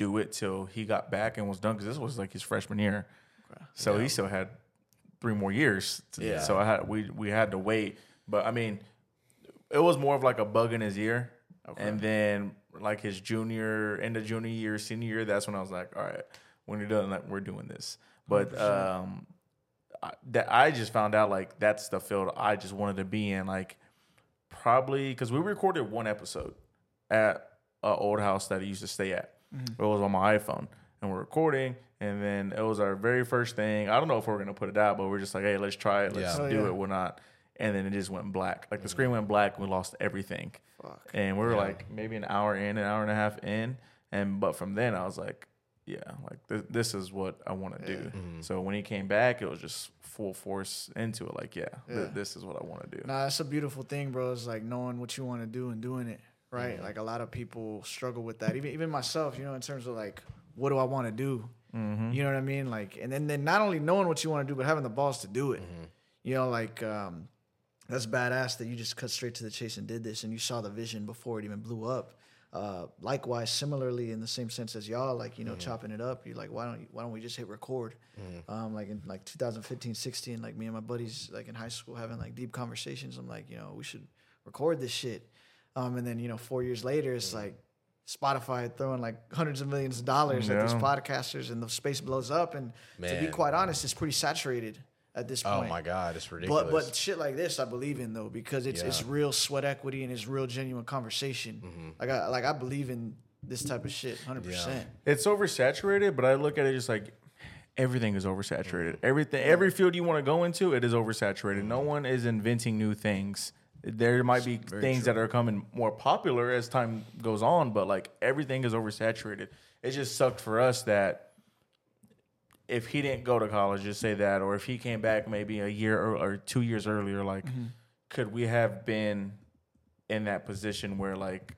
do it till he got back and was done because this was like his freshman year. So he still had three more years. To, Yeah. So I had we we had to wait. But I mean, it was more of like a bug in his ear. And then like his junior, end of junior year, senior year, that's when I was like, all right, when you're done, like we're doing this. But um, I, that I just found out like that's the field I just wanted to be in. Like probably because we recorded one episode at an old house that I used to stay at. It was on my iPhone, and we're recording. And then it was our very first thing. I don't know if we're gonna put it out, but we're just like, hey, let's try it. Let's Yeah. Oh, do yeah. it. We're not. And then it just went black. Like the screen went black. We lost everything. Fuck. And we were like maybe an hour in, an hour and a half in. And but from then I was like, yeah, like th- this is what I want to do. Mm-hmm. So when he came back, it was just full force into it. Like, yeah, th- this is what I want to do. Nah, that's a beautiful thing, bro. It's like knowing what you want to do and doing it, right? Mm-hmm. Like a lot of people struggle with that. Even even myself, you know, in terms of like, what do I want to do? Mm-hmm. You know what I mean? Like, and then then not only knowing what you want to do, but having the balls to do it. Mm-hmm. You know, like um, that's badass that you just cut straight to the chase and did this, and you saw the vision before it even blew up. Uh, likewise, similarly, in the same sense as y'all, like you know, Mm-hmm. chopping it up. You're like, why don't you, why don't we just hit record? Mm-hmm. Um, like in like 2015, 16, like me and my buddies, like in high school, having like deep conversations. I'm like, you know, we should record this shit. Um, and then you know, four years later, it's like Spotify throwing like hundreds of millions of dollars at these podcasters, and the space blows up. And to be quite honest, it's pretty saturated at this point. oh my god, it's ridiculous. But but shit like this, I believe in though because it's it's real sweat equity and it's real genuine conversation. Mm-hmm. Like I like I believe in this type of shit, hundred percent. It's oversaturated, but I look at it just like everything is oversaturated. Everything, every field you want to go into, it is oversaturated. No one is inventing new things. There might be things that are coming more popular as time goes on, but like everything is oversaturated. It just sucked for us that if he didn't go to college, just say that, or if he came back maybe a year or, or two years earlier, like mm-hmm. could we have been in that position where like,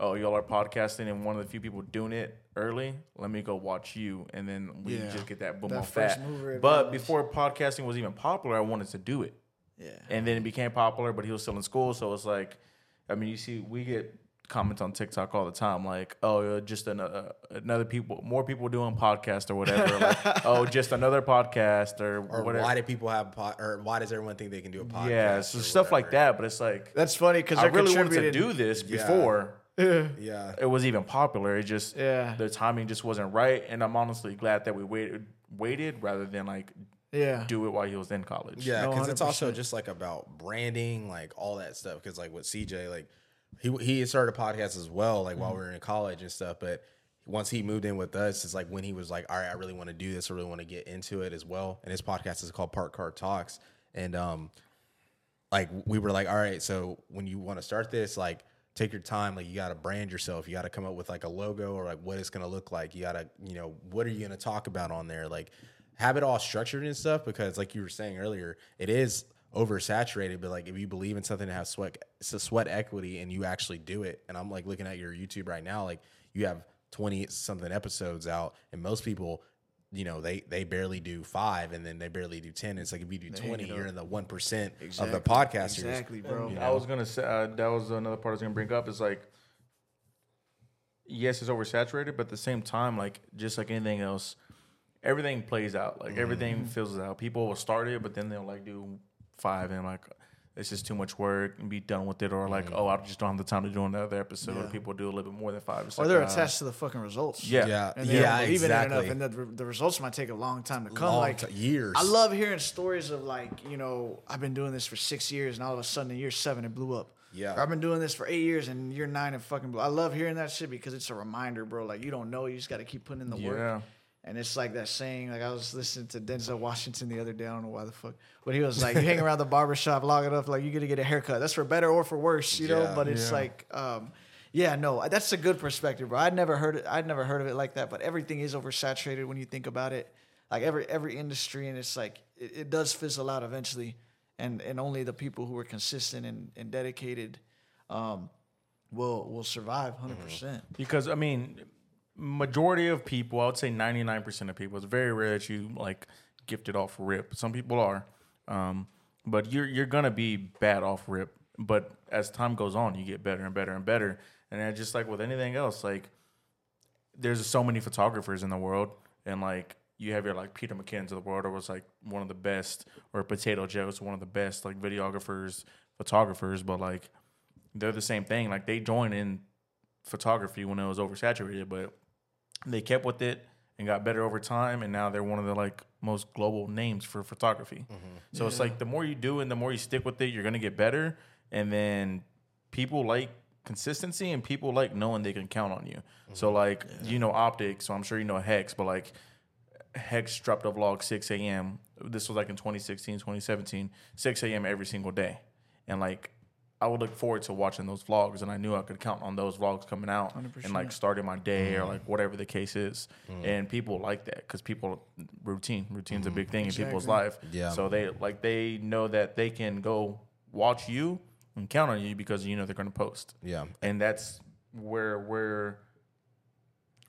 oh, y'all are podcasting and one of the few people doing it early. Let me go watch you, and then we Yeah. just get that boom That off first that. mover But before podcasting was even popular, I wanted to do it, Yeah. and then it became popular. But he was still in school, so it's like, I mean, you see, we get comments on TikTok all the time, like, oh, uh, just another uh, uh, another people, more people doing podcast or whatever, like, oh, just another podcast or, or whatever. why do people have pod, or why does everyone think they can do a podcast? yeah, so or stuff like that. But it's like That's funny because I really wanted to do this Yeah. before Yeah. Yeah. it was even popular. It just Yeah. the timing just wasn't right, and I'm honestly glad that we waited waited rather than like Yeah. do it while he was in college. Yeah, No, because it's also just like about branding, like all that stuff. Because like with CJ, like he he started a podcast as well, like Mm-hmm. while we were in college and stuff. But once he moved in with us, it's like when he was like, "All right, I really want to do this. I really want to get into it as well." And his podcast is called Park Car Talks, and um, like we were like, "All right, so when you want to start this, like." Take your time. Like you got to brand yourself. You got to come up with like a logo or like what it's gonna look like. You got to, you know, what are you gonna talk about on there? Like have it all structured and stuff because like you were saying earlier it is oversaturated but like if you believe in something to have sweat it's a sweat equity and you actually do it and i'm like looking at your youtube right now like you have 20 something episodes out and most people you know they they barely do five and then they barely do 10 it's like if you do 20 you're in the 1% of the podcasters Exactly, bro. I was gonna say uh, that was another part I was gonna bring up. Is like, yes, it's oversaturated, but at the same time, like just like anything else, everything plays out. Like everything fizzles out. People will start it, but then they'll like do five and like it's just too much work and be done with it, or like oh I just don't have the time to do another episode. Or people do a little bit more than five. It's Or like, they're uh, attached to the fucking results. Yeah. yeah And yeah don't believe exactly enough, and the, the results might take a long time to come. Long like ti- years I love hearing stories of like you know I've been doing this for six years, and all of a sudden in year seven it blew up. Yeah. Or, I've been doing this for eight years and you're nine and fucking. Blue. I love hearing that shit because it's a reminder, bro. Like you don't know, you just got to keep putting in the work. Yeah. And it's like that saying, like I was listening to Denzel Washington the other day. I don't know why the fuck, but he was like, "You hang around the barbershop long enough, like you're gonna get a haircut. That's for better or for worse, you know." Yeah. But it's Yeah. like, um, yeah, no, that's a good perspective, bro. I'd never heard it. I'd never heard of it like that. But everything is oversaturated when you think about it. Like every every industry, and it's like it, it does fizzle out eventually, and and only the people who are consistent and, and dedicated, um, will will survive 100 percent. Because I mean, majority of people, I would say ninety nine percent of people, it's very rare that you like gifted off rip. Some people are, um, but you're you're gonna be bad off rip. But as time goes on, you get better and better and better. And just like with anything else, like there's so many photographers in the world, and like you have your like Peter McKinnons of the world, or was like one of the best, or Potato Jet's one of the best like videographers, photographers, but like they're the same thing. Like they joined in photography when it was oversaturated, but they kept with it and got better over time, and now they're one of the like most global names for photography. Mm-hmm. So it's like the more you do and the more you stick with it, you're gonna get better. And then people like consistency and people like knowing they can count on you. Mm-hmm. So like you know optics, so I'm sure you know Hex, but like Hex dropped a vlog 6 a.m. This was like in 2016, 2017, 6 a.m. every single day. And like I would look forward to watching those vlogs and I knew I could count on those vlogs coming out and like starting my day or mm-hmm. like whatever the case is. Mm-hmm. And people like that because people routine. Routine's a mm-hmm. big thing in people's life. Yeah. So they like they know that they can go watch you and count on you because you know they're gonna post Yeah. and that's where where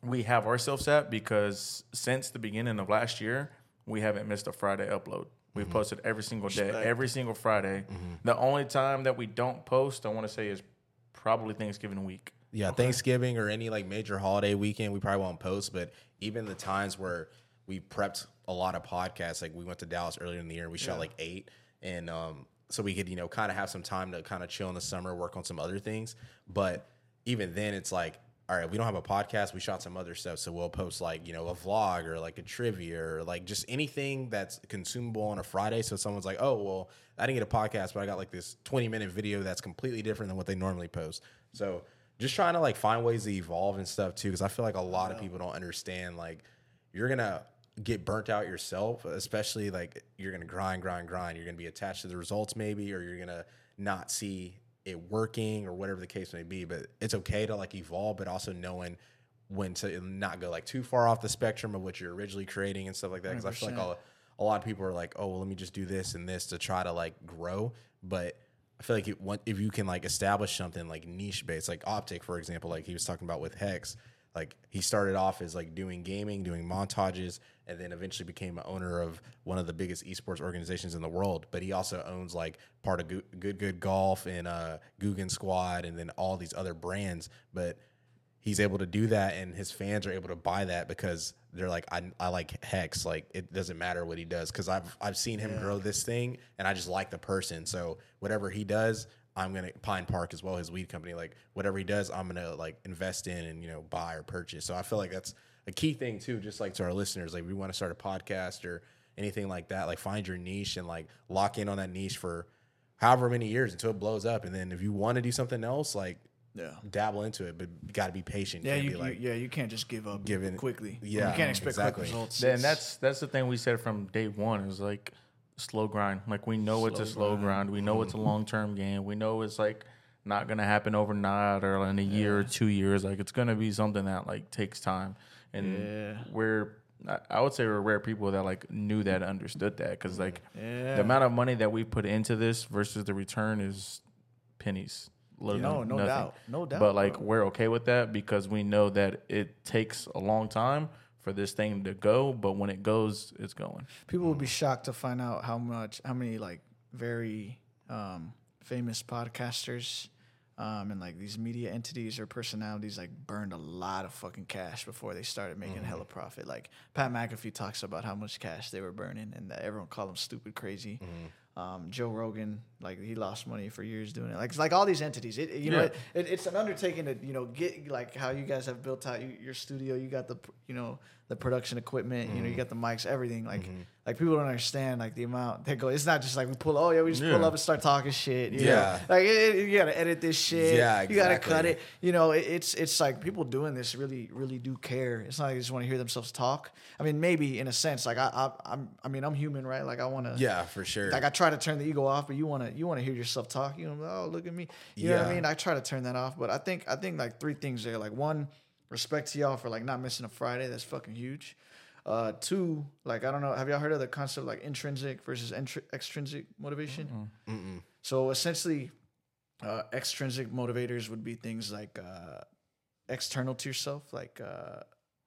we have ourselves at because since the beginning of last year we haven't missed a friday upload we've posted every single day Respect. every single friday the only time that we don't post i want to say is probably thanksgiving week Yeah, Thanksgiving or any like major holiday weekend, we probably won't post. But even the times where we prepped a lot of podcasts, like we went to Dallas earlier in the year, we shot like eight, and um, so we could you know kind of have some time to kind of chill in the summer, work on some other things. But even then, it's like. All right, we don't have a podcast. We shot some other stuff, so we'll post like you know a vlog or like a trivia or like just anything that's consumable on a Friday. So someone's like, "Oh, well, I didn't get a podcast, but I got like this twenty minute video that's completely different than what they normally post." So just trying to like find ways to evolve and stuff too because i feel like a lot of people don't understand like you're gonna get burnt out yourself especially like you're gonna grind grind grind you're gonna be attached to the results maybe or you're gonna not see it working or whatever the case may be but it's okay to like evolve but also knowing when to not go like too far off the spectrum of what you're originally creating and stuff like that because i feel like a, a lot of people are like oh well let me just do this and this to try to like grow but I feel like it, if you can like establish something like niche based, like Optic, for example, like he was talking about with Hex, like he started off as like doing gaming, doing montages, and then eventually became an owner of one of the biggest esports organizations in the world. But he also owns like part of Good Good, Good Golf and uh, Guggen Squad, and then all these other brands. But he's able to do that and his fans are able to buy that because they're like I, I like hex. Like it doesn't matter what he does. Because i've i've seen him grow this thing and i just like the person. So whatever he does i'm gonna pine park as well his weed company like whatever he does i'm gonna like invest in and you know buy or purchase. So i feel like that's a key thing too just like to our listeners like we want to start a podcast or anything like that like find your niche and like lock in on that niche for however many years until it blows up and then if you want to do something else like Yeah. dabble into it, but you got to be patient. Yeah, Can't you, be like, you, yeah, you can't just give up giving- quickly. yeah, you can't expect exactly. quick results. Then It's- that's that's the thing we said from day one is like slow grind. Like we know it's a slow grind. We know it's a mm-hmm. long term game. We know it's like not gonna happen overnight or in a year or two years. Like it's gonna be something that like takes time. And Yeah. we're I- would say we're rare people that like knew that, understood that, because like Yeah. the amount of money that we put into this versus the return is pennies. No, no nothing. doubt. No doubt, But like bro. we're okay with that because we know that it takes a long time for this thing to go, but when it goes, it's going. people would be shocked to find out how much, how many like very um, famous podcasters um, and like these media entities or personalities like burned a lot of fucking cash before they started making hella profit. Like Pat McAfee talks about how much cash they were burning and that everyone called him stupid crazy. Um, Joe Rogan, like he lost money for years doing it. Like it's like all these entities. It, you know, it, it, it's an undertaking to you know get like how you guys have built out your studio. You got the you know the production equipment. You know, Mm-hmm. you got the mics, everything. Like like people don't understand like the amount they go. It's not just like we pull. Oh yeah, we just pull up and start talking shit. you know? Yeah. like it, it- you gotta edit this shit. Yeah, exactly. You gotta cut it. You know, it, it's it's like people doing this really really do care. It's not like they just want to hear themselves talk. I mean, maybe in a sense, like I, I I'm I mean I'm human, right? Like I want to. Yeah, for sure. Like I try to turn the ego off, but you want to you want to hear yourself talk. You know, oh look at me. You know what I mean? I try to turn that off, but I think I think like three things there. Like one, respect to y'all for like not missing a Friday. That's fucking huge. Uh, two, like I don't know, have y'all heard of the concept like intrinsic versus entri- extrinsic motivation? So essentially, uh, extrinsic motivators would be things like uh, external to yourself, like uh,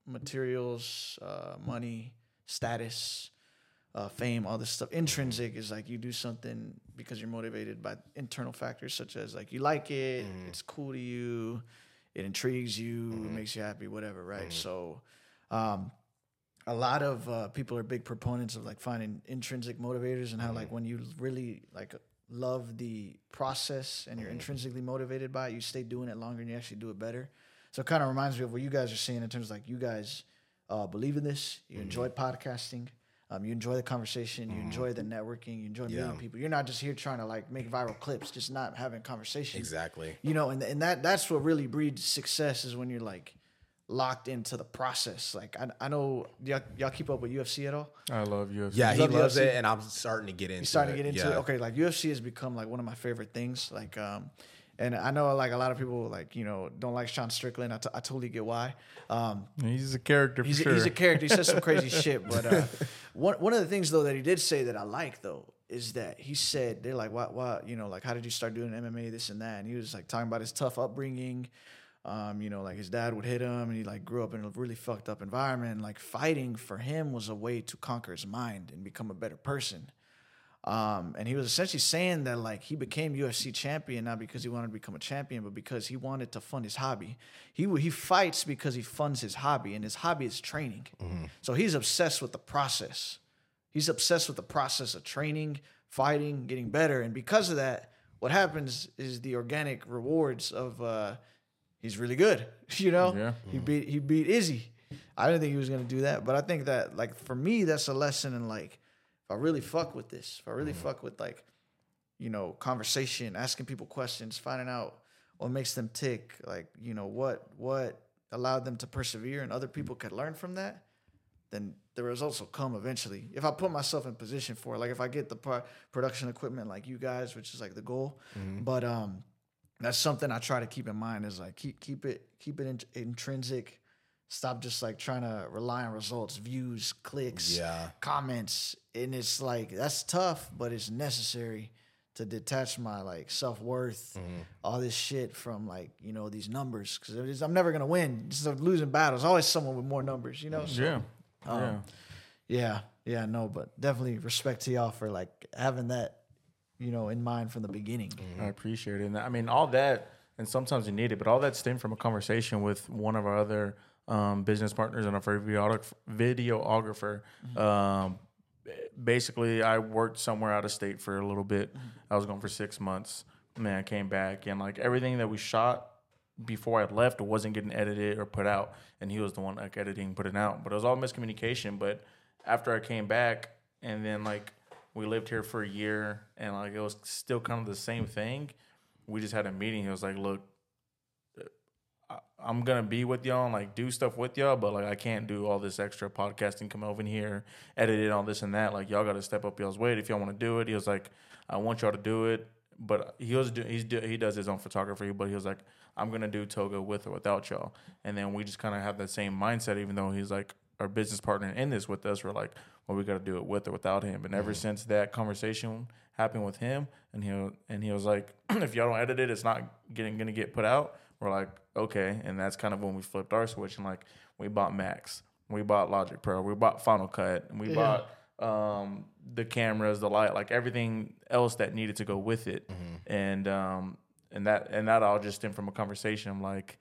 materials, uh, money, status, uh, fame, all this stuff. Intrinsic is like you do something because you're motivated by internal factors such as like you like it, it's cool to you, it intrigues you, it makes you happy, whatever, right? So, um, a lot of uh, people are big proponents of like finding intrinsic motivators and how like when you really like love the process and you're intrinsically motivated by it, you stay doing it longer and you actually do it better. So it kind of reminds me of what you guys are saying in terms of like you guys uh, believe in this, you enjoy podcasting, um, you enjoy the conversation, you enjoy the networking, you enjoy meeting people. You're not just here trying to like make viral clips, just not having conversation. exactly. You know, and and that that's what really breeds success is when you're like locked into the process. Like I, I know y'all, y'all keep up with UFC at all? I love UFC. Yeah, he love loves UFC? it, and I'm starting to get into. You starting it. to get into yeah. it? Okay, like UFC has become like one of my favorite things. Like, um, and I know like a lot of people like you know don't like Sean Strickland. I, t- I totally get why. Um, He's a character for he's sure. a, he's a character. He says some crazy shit. But uh, one one of the things though that he did say that I like though is that he said they're like, what, what, you know, like how did you start doing MMA, this and that, and he was like talking about his tough upbringing. Um, you know, like his dad would hit him, and he like grew up in a really fucked up environment. And, like fighting for him was a way to conquer his mind and become a better person. Um, and he was essentially saying that like he became UFC champion not because he wanted to become a champion, but because he wanted to fund his hobby. He he fights because he funds his hobby, and his hobby is training. So he's obsessed with the process. He's obsessed with the process of training, fighting, getting better, and because of that, what happens is the organic rewards of uh, he's really good. You know, Yeah. he beat he beat Izzy. I didn't think he was gonna do that, but I think that like for me, that's a lesson in like if I really fuck with this, if I really fuck with like, you know, conversation, asking people questions, finding out what makes them tick, like, you know, what what allowed them to persevere and other people could learn from that, then the results will come eventually. If I put myself in position for it, like if I get the pro- production equipment like you guys, which is like the goal. But um that's something I try to keep in mind is like keep keep it keep it in, intrinsic. Stop just like trying to rely on results, views, clicks, Yeah. comments, and it's like that's tough, but it's necessary to detach my like self worth, all this shit from like you know these numbers because I'm never gonna win. It's a losing battle. There's always someone with more numbers, you know. So, yeah. um, yeah. yeah, yeah, no, but definitely respect to y'all for like having that, you know, in mind from the beginning. I appreciate it. And I mean, all that, and sometimes you need it, but all that stemmed from a conversation with one of our other um, business partners and a videographer. videographer. Um, basically, I worked somewhere out of state for a little bit. I was gone for six months. And then I came back, and like everything that we shot before I left wasn't getting edited or put out, and he was the one like editing, putting out. But it was all miscommunication. But after I came back, and then like we lived here for a year, and like it was still kind of the same thing. We just had a meeting. He was like, "Look, uh, I- I'm gonna be with y'all and like do stuff with y'all, but like I can't do all this extra podcasting, come over here, edit it, all this and that. Like y'all got to step up y'all's weight if y'all want to do it. He was like, I want y'all to do it, but he was do, he's do, he does his own photography, but he was like, I'm gonna do Toga with or without y'all, and then we just kind of have that same mindset, even though he's like our business partner in this with us. We're like, well, we got to do it with or without him. And ever since that conversation happened with him, and he and he was like, if y'all don't edit it, it's not getting gonna get put out. We're like, okay, and that's kind of when we flipped our switch and like we bought Macs, we bought Logic Pro, we bought Final Cut, and we Yeah. bought um, the cameras, the light, like everything else that needed to go with it, and um, and that and that all just stemmed from a conversation. I'm like,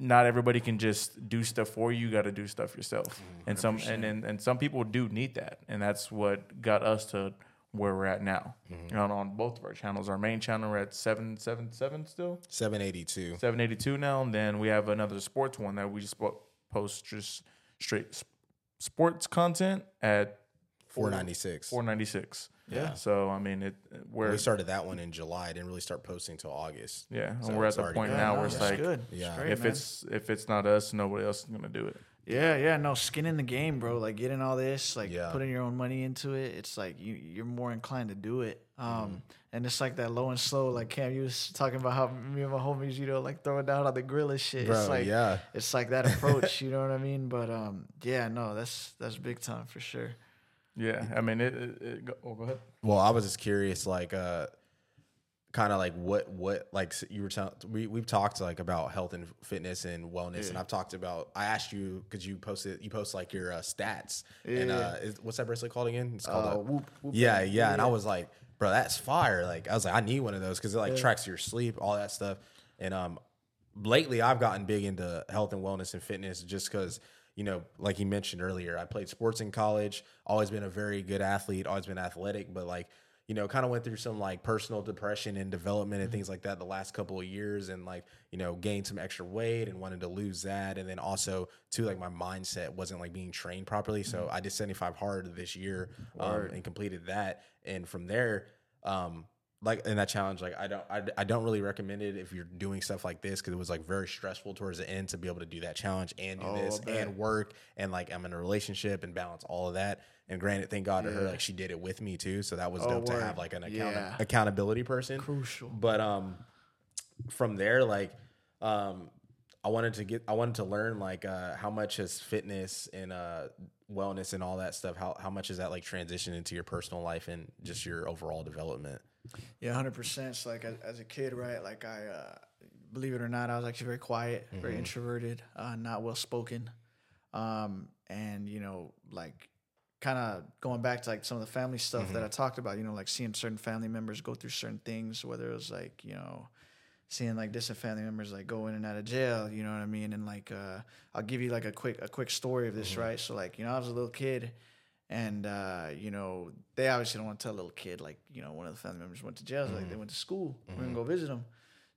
not everybody can just do stuff for you. You got to do stuff yourself, and some and, and and some people do need that, and that's what got us to where we're at now. Mm-hmm. And on both of our channels, our main channel we're at seven seven seven still seven eighty two seven eighty two now, and then we have another sports one that we just post just straight sports content at four ninety six four ninety six. Yeah. So I mean, it where we started that one in July. I didn't really start posting until August. Yeah, so and we're at the point now where it's like, good. yeah, Straight, if man. it's if it's not us, nobody else is gonna do it. Yeah, yeah, no skin in the game, bro. Like getting all this, like yeah. putting your own money into it. It's like you you're more inclined to do it. Um, mm-hmm. and it's like that low and slow. Like Cam, you was talking about how me and my homies, you know, like throwing down on the grill and shit. Bro, it's like yeah, it's like that approach. you know what I mean? But um, yeah, no, that's that's big time for sure. Yeah, I mean, it. it, it go, oh, go ahead. Well, I was just curious, like, uh, kind of like what what like you were telling we we've talked like about health and fitness and wellness, yeah. and I've talked about. I asked you because you posted you post like your uh, stats, yeah. and uh, is, what's that bracelet called again? It's called uh, whoop, whoop, yeah, yeah, yeah, and I was like, bro, that's fire. Like, I was like, I need one of those because it like tracks your sleep, all that stuff, and um, lately I've gotten big into health and wellness and fitness just because you know, like you mentioned earlier, I played sports in college, always been a very good athlete, always been athletic, but like, you know, kind of went through some like personal depression and development and mm-hmm. things like that the last couple of years and like, you know, gained some extra weight and wanted to lose that. And then also, too, like my mindset wasn't like being trained properly. So mm-hmm. I did 75 hard this year um, and completed that. And from there, um, like in that challenge like i don't I, I don't really recommend it if you're doing stuff like this because it was like very stressful towards the end to be able to do that challenge and do oh, this and work and like i'm in a relationship and balance all of that and granted thank god yeah. to her like she did it with me too so that was oh, dope word. to have like an account- yeah. accountability person crucial but um from there like um i wanted to get i wanted to learn like uh how much has fitness and uh wellness and all that stuff how, how much is that like transition into your personal life and just your overall development yeah, hundred percent. So like as, as, a kid, right? Like I, uh, believe it or not, I was actually very quiet, mm-hmm. very introverted, uh, not well spoken, um, and you know, like kind of going back to like some of the family stuff mm-hmm. that I talked about. You know, like seeing certain family members go through certain things, whether it was like you know seeing like distant family members like go in and out of jail, you know what I mean? And like uh, I'll give you like a quick a quick story of this, mm-hmm. right? So like, you know, I was a little kid and uh, you know they obviously don't want to tell a little kid like you know one of the family members went to jail mm-hmm. like they mm-hmm. went to school mm-hmm. we're gonna go visit them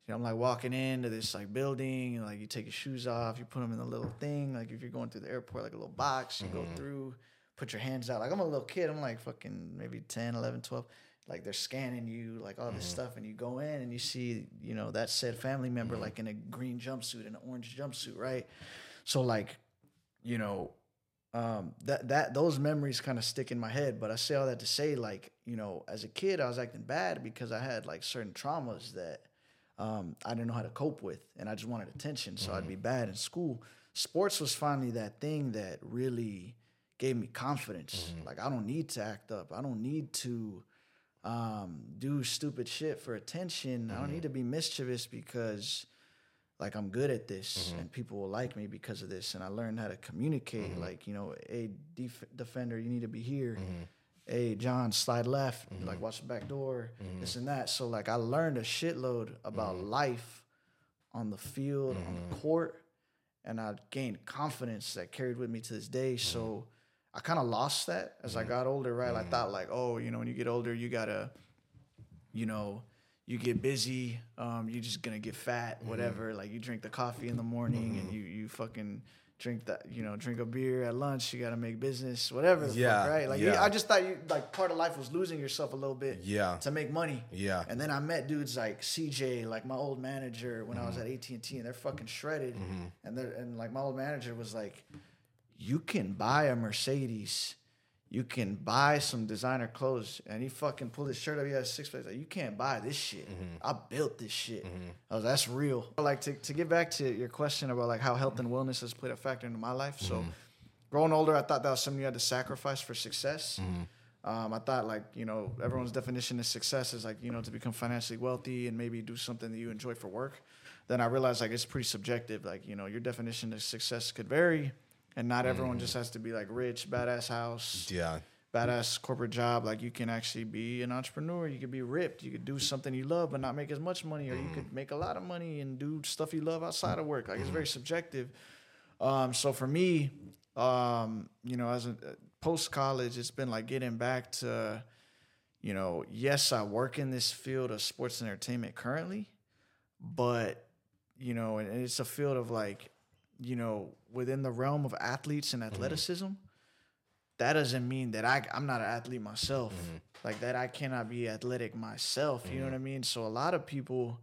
you know i'm like walking into this like building and like you take your shoes off you put them in a little thing like if you're going through the airport like a little box you mm-hmm. go through put your hands out like i'm a little kid i'm like fucking maybe 10 11 12 like they're scanning you like all this mm-hmm. stuff and you go in and you see you know that said family member mm-hmm. like in a green jumpsuit and an orange jumpsuit right so like you know um, that that those memories kind of stick in my head. But I say all that to say, like you know, as a kid, I was acting bad because I had like certain traumas that um, I didn't know how to cope with, and I just wanted attention, so mm-hmm. I'd be bad in school. Sports was finally that thing that really gave me confidence. Mm-hmm. Like I don't need to act up. I don't need to um, do stupid shit for attention. Mm-hmm. I don't mm-hmm. need to be mischievous because like I'm good at this mm-hmm. and people will like me because of this. And I learned how to communicate. Mm-hmm. Like, you know, a def- defender, you need to be here. Mm-hmm. Hey, John, slide left. Mm-hmm. Like, watch the back door. Mm-hmm. This and that. So, like, I learned a shitload about mm-hmm. life on the field, on the court. And I gained confidence that carried with me to this day. So I kind of lost that as I got older, right? I thought, like, oh, you know, when you get older, you got to, you know, you get busy, um, you're just gonna get fat, mm-hmm. whatever. Mm-hmm. Like you drink the coffee in the morning mm-hmm. and you you fucking drink that, you know, drink a beer at lunch. You gotta make business, whatever. Yeah, fuck, right. Like yeah. I just thought you like part of life was losing yourself a little bit. Yeah. To make money. Yeah. And then I met dudes like CJ, like my old manager when mm-hmm. I was mm-hmm. at AT and T, and they're fucking shredded. Mm-hmm. And they're and like my old manager was like, you can buy a Mercedes you can buy some designer clothes. And he fucking pulled his shirt up. He had six packs. Like, you can't buy this shit. Mm-hmm. I built this shit. Mm-hmm. I was, that's real. Like to, to get back to your question about like how health and wellness has played a factor into my life. So mm-hmm. growing older, I thought that was something you had to sacrifice for success. Mm-hmm. Um, I thought like, you know, everyone's definition of success is like, you know, to become financially wealthy and maybe do something that you enjoy for work. Then I realized like it's pretty subjective. Like, you know, your definition of success could vary and not everyone mm. just has to be like rich, badass house. Yeah. Badass corporate job. Like you can actually be an entrepreneur. You could be ripped. You could do something you love but not make as much money, or mm. you could make a lot of money and do stuff you love outside of work. Like it's very mm. subjective. Um, so for me, um, you know, as a post college, it's been like getting back to, you know, yes, I work in this field of sports and entertainment currently, but you know, and it's a field of like, you know, within the realm of athletes and athleticism. Mm-hmm. That doesn't mean that I I'm not an athlete myself. Mm-hmm. Like that I cannot be athletic myself. You know what I mean? So a lot of people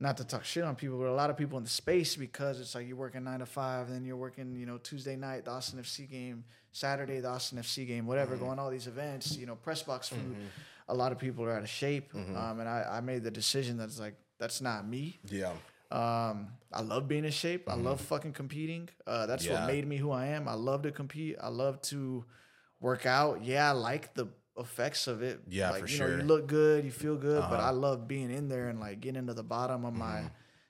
not to talk shit on people, but a lot of people in the space because it's like you're working nine to five, then you're working, you know, Tuesday night, the Austin FC game, Saturday, the Austin FC game, whatever, mm-hmm. going all these events, you know, press box food. Mm-hmm. A lot of people are out of shape. Mm-hmm. Um, and I, I made the decision that's like, that's not me. Yeah. Um, I love being in shape. I love mm-hmm. fucking competing. Uh, that's yeah. what made me who I am. I love to compete. I love to work out. Yeah, I like the effects of it. Yeah, like, for you sure. Know, you look good, you feel good, uh-huh. but I love being in there and like getting into the bottom of mm-hmm. my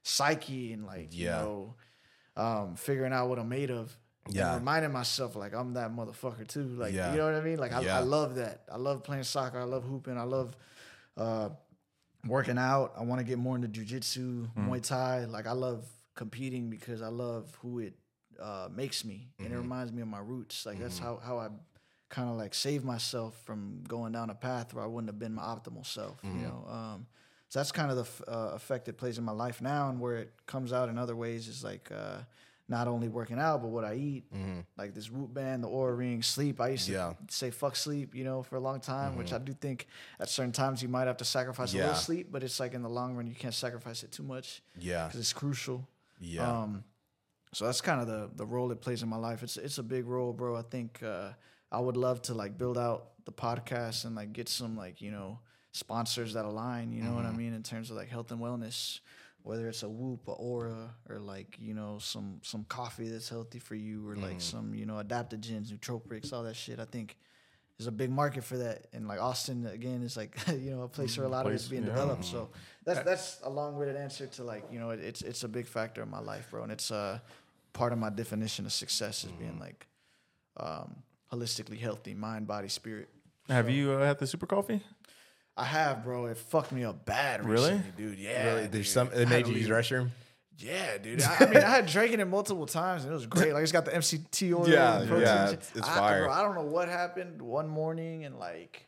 psyche and like yeah. you know, um, figuring out what I'm made of. Yeah, and reminding myself like I'm that motherfucker too. Like yeah. you know what I mean? Like I, yeah. I love that. I love playing soccer. I love hooping. I love uh, working out. I want to get more into jujitsu, mm. Muay Thai. Like I love competing because I love who it uh, makes me, mm-hmm. and it mm-hmm. reminds me of my roots. Like mm-hmm. that's how how I kind of like save myself from going down a path where I wouldn't have been my optimal self. Mm-hmm. You know, um, so that's kind of the uh, effect it plays in my life now, and where it comes out in other ways is like. Uh, not only working out, but what I eat. Mm-hmm. Like this Whoop band, the Oura ring, sleep. I used to yeah. say fuck sleep, you know, for a long time, mm-hmm. which I do think at certain times you might have to sacrifice yeah. a little sleep, but it's like in the long run you can't sacrifice it too much. Yeah, because it's crucial. Yeah. Um, so that's kind of the the role it plays in my life. It's it's a big role, bro. I think uh, I would love to like build out the podcast and like get some like you know sponsors that align. You know mm-hmm. what I mm-hmm. mean in terms of like health and wellness, whether it's a Whoop, or Oura, or like you know some some coffee that's healthy for you, or like some you know adaptogens, nootropics, all that shit. I think there's a big market for that, and like Austin again is like you know a place where a lot place, of it's being yeah. developed. So that's that's a long-winded answer to like you know it, it's it's a big factor in my life, bro, and it's uh part of my definition of success is mm-hmm. being like um, holistically healthy, mind, body, spirit. Have so, you uh, had the super coffee? I have, bro. It fucked me up bad really? dude. Yeah. Really? There's some it made you use restroom? Yeah, dude. I, I, mean, I had drinking it multiple times and it was great. Like it's got the MCT oil. Yeah, yeah. It's, it's I, fire. Bro, I don't know what happened one morning and like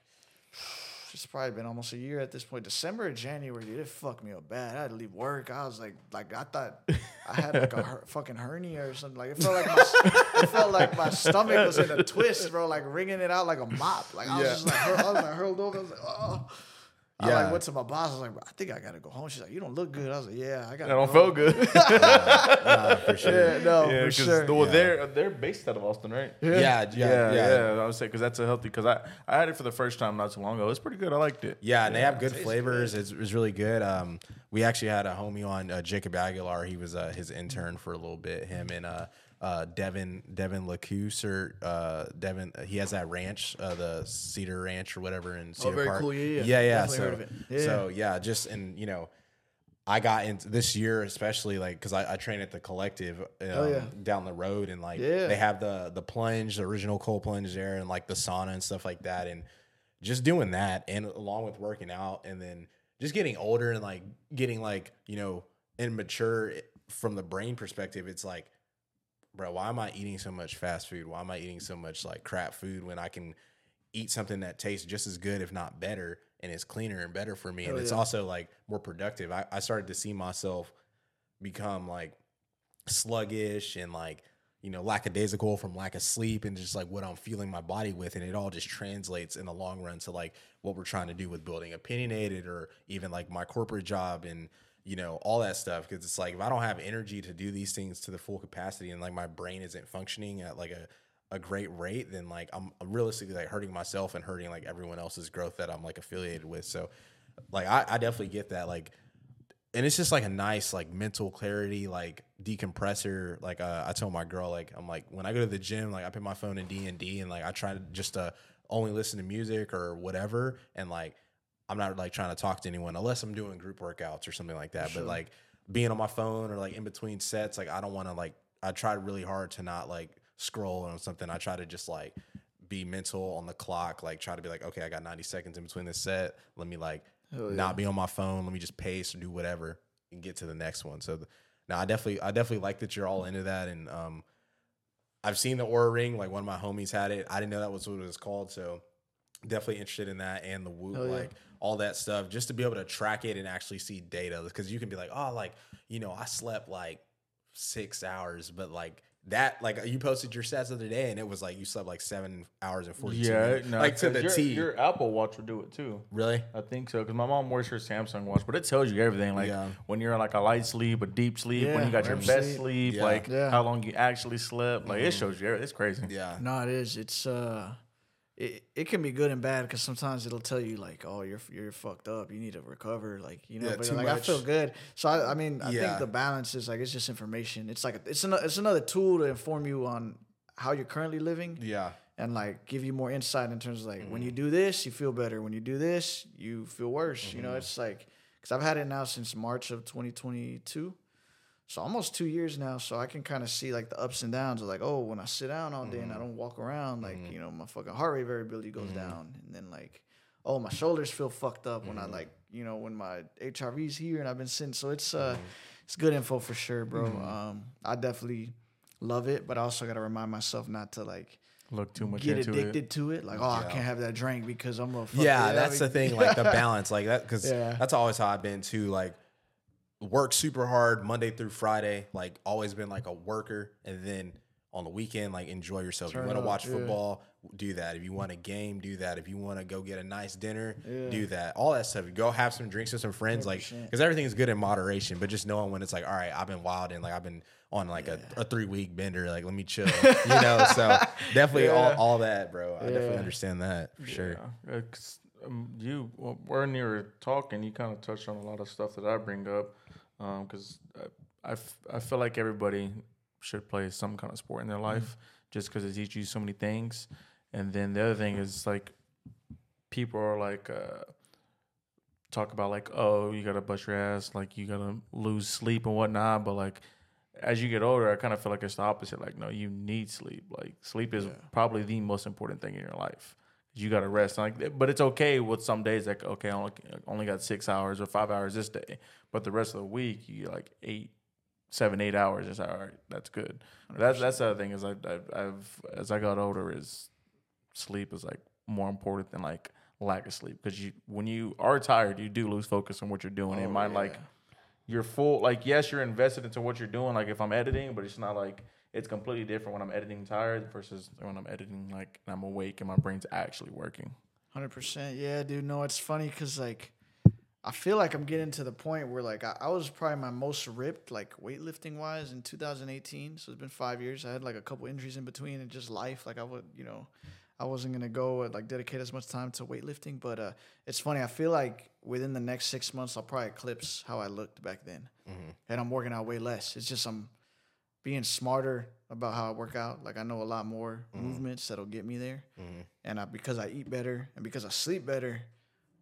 it's probably been almost a year at this point. December or January, dude, it fucked me up bad. I had to leave work. I was like, like I thought I had like a her- fucking hernia or something. Like it felt like my, it felt like my stomach was in a twist, bro. Like wringing it out like a mop. Like I was just like, I was like hurled over. I was like, oh. I like went to my boss. I was like, I think I gotta go home. She's like, you don't look good. I was like, yeah, I got. I don't feel good. nah, for sure. Yeah, no, yeah, for sure. Well, yeah. they're they're based out of Austin, right? Yeah, yeah, yeah. yeah, yeah. I would say because that's a healthy. Because I I had it for the first time not too long ago. It's pretty good. I liked it. Yeah, and they have good flavors. Good. It's, it's really good. Um, we actually had a homie on uh, Jacob Aguilar. He was uh, his intern for a little bit. Him and uh, uh, Devin Devin Lacuse or uh, Devin. He has that ranch, uh, the Cedar Ranch or whatever in oh, Cedar oh, very Park. Cool. Yeah, yeah, yeah. So, yeah. so yeah, just and you know, I got into this year especially like because I, I, train at the collective um, oh, yeah. down the road and like yeah. they have the the plunge, the original cold plunge there, and like the sauna and stuff like that, and just doing that and along with working out and then just getting older and like getting like you know and mature from the brain perspective, it's like bro, why am I eating so much fast food? Why am I eating so much like crap food when I can eat something that tastes just as good, if not better, and is cleaner and better for me? and it's also like more productive. I, I started to see myself become like sluggish and like you know lackadaisical from lack of sleep and just like what I'm feeling my body with and it all just translates in the long run to like what we're trying to do with building opinionated or even like my corporate job and you know, all that stuff. Cause it's like, if I don't have energy to do these things to the full capacity and like my brain isn't functioning at like a, a great rate, then like I'm realistically like hurting myself and hurting like everyone else's growth that I'm like affiliated with. So like, I, I definitely get that. Like, and it's just like a nice like mental clarity like decompressor like uh, i told my girl like i'm like when i go to the gym like i put my phone in d&d and like i try to just to only listen to music or whatever and like I'm not like trying to talk to anyone unless I'm doing group workouts or something like that. Sure. But like being on my phone or like in between sets, like I don't want to like I try really hard to not like scroll on something. I try to just like be mental on the clock, like try to be like, okay, I got 90 seconds in between this set. Let me like yeah. not be on my phone. Let me just pace or do whatever and get to the next one. So the, now I definitely I definitely like that you're all into that and um I've seen the Oura ring, like one of my homies had it. I didn't know that was what it was called, so definitely interested in that and the Whoop, Hell yeah. like all that stuff, just to be able to track it and actually see data. Because you can be like, oh, like you know, I slept like six hours, but like that, like you posted your stats the other day, and it was like you slept like seven hours and forty two Yeah, minutes, no, like to the your, T. Your Apple Watch will do it too. really? I think so because my mom wears her Samsung watch, but it tells you everything. Like Yeah. when you're in like a light sleep, a deep sleep, when you got your best sleep. sleep, Yeah. like Yeah. how long you actually slept. Like it shows you. It's crazy. Yeah. No, it is. It's uh, it, it can be good and bad because sometimes it'll tell you like, oh, you're you're fucked up. You need to recover. Like you know, Yeah, but like I feel good. So I, I mean, I Yeah. think the balance is like it's just information. It's like a, it's another it's another tool to inform you on how you're currently living Yeah. and like give you more insight in terms of like Mm-hmm. when you do this, you feel better. When you do this, you feel worse. You know, Mm-hmm. it's like because I've had it now since March of 2022. So almost two years now, so I can kind of see like the ups and downs of like, oh, when I sit down all day and Mm-hmm. I don't walk around, like you know, my fucking heart rate variability goes down, and then like, oh, my shoulders feel fucked up when I Mm-hmm. like, you know, when my HRV's here and I've been sitting. So it's uh, Mm-hmm. it's good info for sure, bro. Um, I definitely love it, but I also got to remind myself not to like Look too much get addicted it. to it. Like, oh, I can't have that drink because I'm. Fuck yeah, it. that's I the thing. Like the balance, like that, because Yeah. that's always how I've been too. Like work super hard Monday through Friday. Like always been like a worker, and then on the weekend, like enjoy yourself. Turn you want to watch yeah. football, do that. If you want a game, do that. If you want to go get a nice dinner, Yeah. do that. All that stuff. Go have some drinks with some friends, like 100%. because everything is good in moderation. But just knowing when it's like, all right, I've been wild and like I've been on like a, a three week bender. Like let me chill, you know. So definitely all, Yeah. all that, bro. I definitely understand that for sure. Yeah. Uh, 'cause, um, you well, when you were talking, you kind of touched on a lot of stuff that I bring up because I, I, f- I feel like everybody should play some kind of sport in their life just because it teaches you so many things. And then the other thing is like people are like uh, talk about like oh you gotta bust your ass like you gotta lose sleep and whatnot, but like as you get older, I kind of feel like it's the opposite. Like, no, you need sleep. Like, sleep is Yeah. probably the most important thing in your life. You got to rest. Like, but it's okay with some days. Like, okay, I only, only got six hours or five hours this day, but the rest of the week you get like eight, seven, eight hours. It's like, all right. That's good. That's that's the other thing is I, I, I've as I got older is sleep is like more important than like lack of sleep because you when you are tired you do lose focus on what you're doing. it Oh, might like you're full like yes you're invested into what you're doing like if i'm editing but it's not like it's completely different when i'm editing tired versus when i'm editing like and i'm awake and my brain's actually working Hundred percent, yeah, dude. No, it's funny because like I feel like I'm getting to the point where like I, I was probably my most ripped like weightlifting wise in 2018. So it's been five years. I had like a couple injuries in between and just life. Like I would, you know, I wasn't gonna go and like dedicate as much time to weightlifting. But uh, it's funny. I feel like within the next six months, I'll probably eclipse how I looked back then, and I'm working out way less. It's just I'm being smarter about how I work mm-hmm. out. Like I know a lot more mm-hmm. movements that'll get me there, mm-hmm. and I, because I eat better and because I sleep better,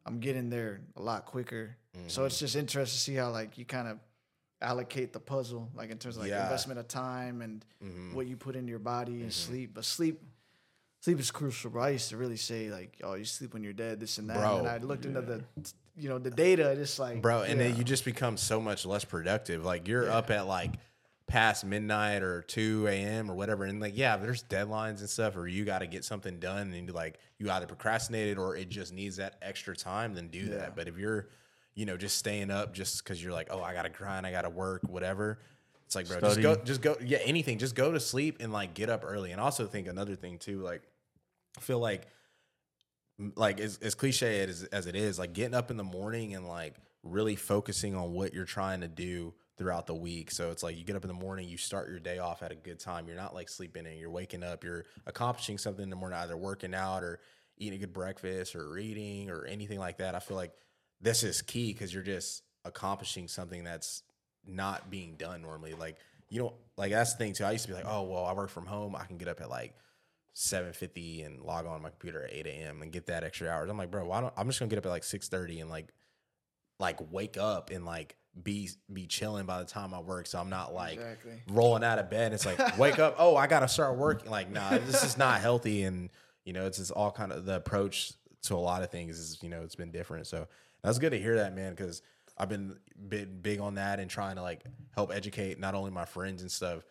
I'm getting there a lot quicker. So it's just interesting to see how like you kind of allocate the puzzle, like in terms of like Yeah. investment of time and what you put into your body and sleep. But sleep. Sleep is crucial, bro. I used to really say like, "Oh, you sleep when you're dead," this and that. Bro. And I looked into the, you know, the data. It's like, bro and then you just become so much less productive like you're up at like past midnight or 2 a.m or whatever and like yeah there's deadlines and stuff or you got to get something done and like you either procrastinate it or it just needs that extra time then do Yeah. that but if you're you know just staying up just because you're like oh i gotta grind i gotta work whatever it's like bro just go just go yeah anything just go to sleep and like get up early. And also think another thing too like i feel like like as, as cliche as, as it is like getting up in the morning and like really focusing on what you're trying to do throughout the week. So it's like you get up in the morning you start your day off at a good time. You're not like sleeping in you're waking up you're accomplishing something in the morning either working out or eating a good breakfast or reading or anything like that. I feel like this is key because you're just accomplishing something that's not being done normally. Like you don't like that's the thing too. I used to be like oh well i work from home. I can get up at like 7.50 and log on my computer at 8 a.m and get that extra hours. I'm like bro why don't i'm just gonna get up at like 6.30 and like like wake up and like be be chilling by the time i work so i'm not like Exactly. rolling out of bed. It's like wake up oh i gotta start working. Like nah this is not healthy and you know it's just all kind of the approach to a lot of things is you know it's been different. So that's good to hear that man because i've been big, big on that and trying to like help educate not only my friends and stuff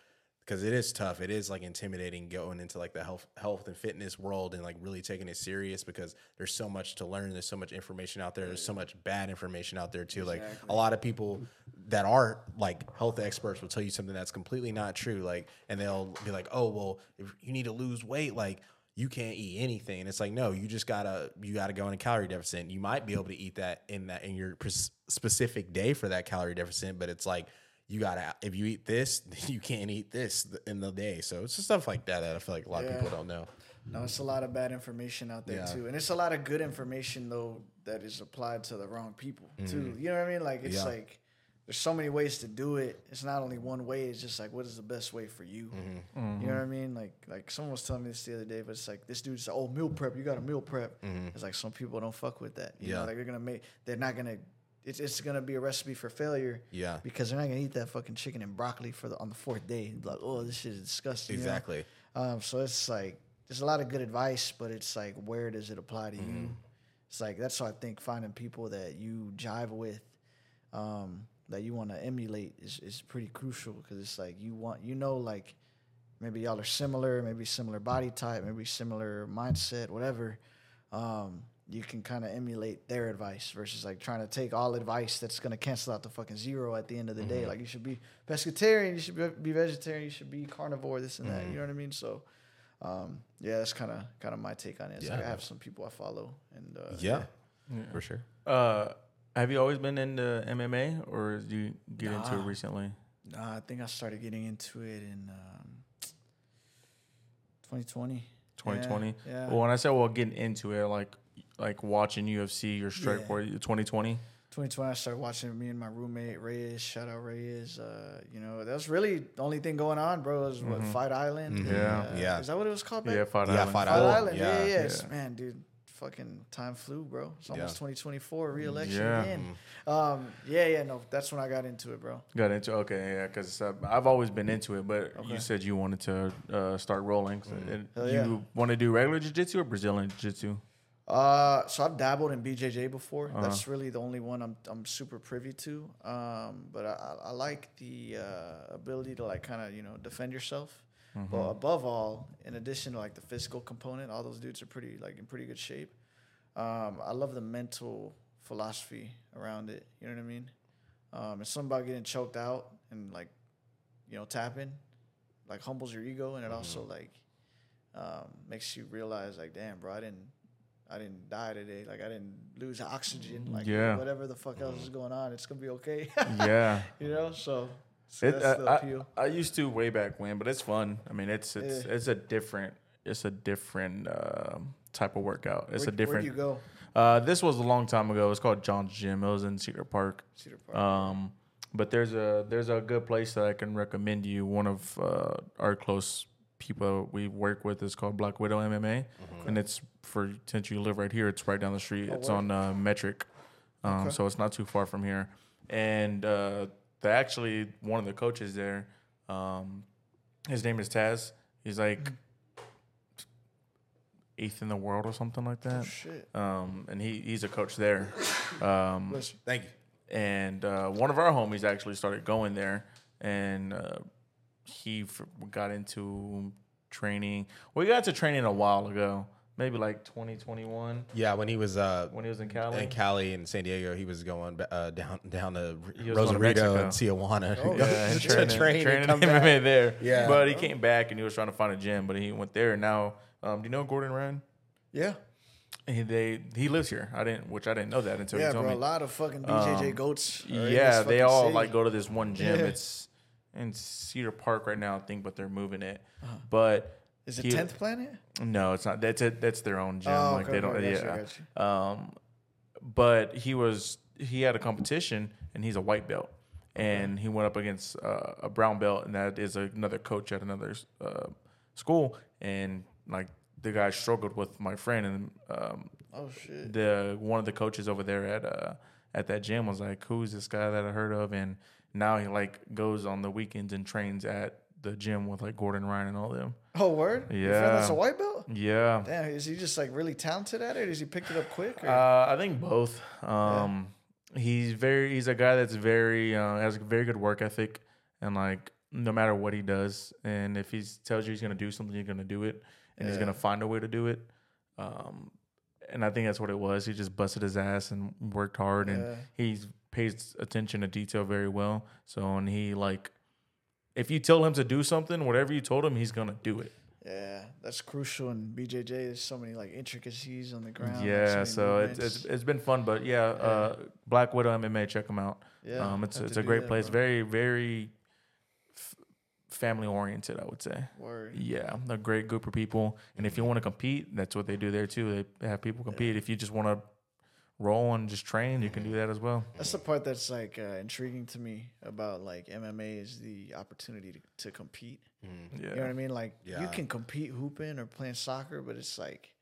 because it is tough. It is like intimidating going into like the health health and fitness world and like really taking it serious because there's so much to learn. There's so much information out there. There's so much bad information out there too. Like a lot of people that are like health experts will tell you something that's completely not true. Like and they'll be like, oh well, if you need to lose weight, like you can't eat anything. And it's like, no, you just gotta you gotta go in a calorie deficit. And You might be able to eat that in that in your specific day for that calorie deficit, but it's like you gotta if you eat this, you can't eat this in the day. So it's just stuff like that that I feel like a lot of people don't know. No, it's a lot of bad information out there Yeah. too, and it's a lot of good information though that is applied to the wrong people too. You know what I mean? Like it's Mm-hmm. Yeah. like there's so many ways to do it. It's not only one way. It's just like what is the best way for you. Mm-hmm. You know what I mean? Like like someone was telling me this the other day, but it's like this dude's like, oh meal prep. You got a meal prep. It's like some people don't fuck with that. You Mm-hmm. Yeah. know, like they're gonna make. They're not gonna. It's it's gonna be a recipe for failure. Yeah. Because they're not gonna eat that fucking chicken and broccoli for the on the fourth day. Like oh this shit is disgusting. you know? Exactly. Um, so it's like there's a lot of good advice, but it's like where does it apply to you? It's like that's why I think finding people that you jive with, um, that you want to emulate is, is pretty crucial because it's like you want you know like maybe y'all are similar, maybe similar body type, maybe similar mindset, whatever. Um, you can kind of emulate their advice versus like trying to take all advice that's gonna cancel out the fucking zero at the end of the day. Like you should be pescatarian, you should be- be vegetarian, you should be carnivore, this and that. You know what I mean? So, um, yeah, that's kind of kind of my take on it. It's like I have some people I follow, and uh, Yeah. For sure. Uh, have you always been into MMA, or did you get into it recently? Nah, I think I started getting into it in um, 2020. 2020. Yeah. Well, when I said well, getting into it, like like watching UFC or Yeah. Strikeforce 2020. 2020, I started watching me and my roommate Reyes. Shout out Reyes. Uh, you know, that was really the only thing going on, bro. Was what Fight Island. Mhm. Yeah. uh, Yeah. Is that what it was called? back Yeah, Fight Yeah, Island. Fight Fight Island. Island. Yeah, Yeah. yeah. Yeah. Man, dude, fucking time flew, bro. It's almost Yeah. 2024 re-election Yeah. again. Um, yeah, yeah. No, that's when I got into it, bro. Got into okay, yeah, because uh, I've always been into it, but Okay. you said you wanted to uh, start rolling. So and Hell you want to do regular jiu-jitsu or Brazilian jiu-jitsu? Uh, so I've dabbled in BJJ before. Uh-huh. That's really the only one I'm I'm super privy to. Um, but I, I, like the uh, ability to like kind of you know defend yourself. Mm-hmm. But above all, in addition to like the physical component, all those dudes are pretty like in pretty good shape. Um, I love the mental philosophy around it. You know what I mean? Um, it's something about getting choked out and like, you know, tapping, like humbles your ego, and it also like um, makes you realize like, damn, bro, I didn't, I didn't die today. Like I didn't lose oxygen. Like Yeah. whatever the fuck else is going on, it's gonna be okay. yeah, you know, so, so It, that's uh, the I, appeal. I used to way back when, but it's fun. I mean, it's it's Yeah. it's a different it's a different um, type of workout. It's Where, a different. Where do you go? Uh, this was a long time ago. It's called John's Gym. It was in Cedar Park. Cedar Park. Um, but there's a there's a good place that I can recommend you. One of uh, our close people we work with is called Black Widow MMA, and it's for since you live right here, it's right down the street. Oh, it's on uh, Metric, um, Okay. so it's not too far from here. And uh, they actually one of the coaches there, um, his name is Taz. He's like eighth in the world or something like that. Shit. Um, and he he's a coach there. Um, Thank you. and uh, one of our homies actually started going there, and uh, he got into training. We got to training a while ago, maybe like 2021 Yeah, when he was uh, when he was in Cali. in Cali and San Diego, he was going uh, down down to He was going to Rosarito and Mexico. Tijuana. Oh, Go- yeah, and to training, train and training come MMA back. there. Yeah. but he came back and he was trying to find a gym, but he went there. And now, um, do you know Gordon Ryan? yeah, He they he lives here. I didn't, which I didn't know that until yeah, he told bro. me. A lot of fucking BJJ Um, goats. are in Yeah, they fucking all city. like go to this one gym. Yeah. It's in Cedar Park right now, I think, but they're moving it. But Uh-huh. Is it Tenth Planet? No, it's not. That's it. That's their own gym. Oh, like okay, they don't. okay, gotcha, yeah. gotcha. Um, but he was he had a competition and he's a white belt, and he went up against uh, a brown belt, and that is another coach at another uh, school, and like the guy struggled with my friend, and um, Oh shit. the one of the coaches over there at uh at that gym was like, "Who's this guy that I heard of?" And now he like goes on the weekends and trains at the gym with like Gordon Ryan and all them. Oh word. Yeah, that's a white belt. Yeah, Damn, is he just like really talented at it? Is he picked it up quick? Or? Uh, I think both. Um, he's very he's a guy that's very uh, has a very good work ethic and like no matter what he does, and if he tells you he's gonna do something, you're gonna do it, and he's gonna find a way to do it. Um, and I think that's what it was. He just busted his ass and worked hard, Yeah. and he's pays attention to detail very well. So, and he like, if you tell him to do something, whatever you told him, he's gonna do it. Yeah, that's crucial in BJJ. There's so many like intricacies on the ground. yeah, so it's, movements. it's it's been fun, but yeah, Uh, Black Widow MMA, check them out. Yeah, um, it's it's a great that, place, bro. very very f- family oriented, I would say. Word. Yeah, a great group of people, and if you want to compete, that's what they do there too. They have people compete. If you just want to roll and just train, you can mm-hmm. do that as well. That's the part that's like uh, intriguing to me about like MMA is the opportunity to, to compete. Mm-hmm. Yeah, You know what I mean? Like Yeah. you can compete hooping or playing soccer, but it's like,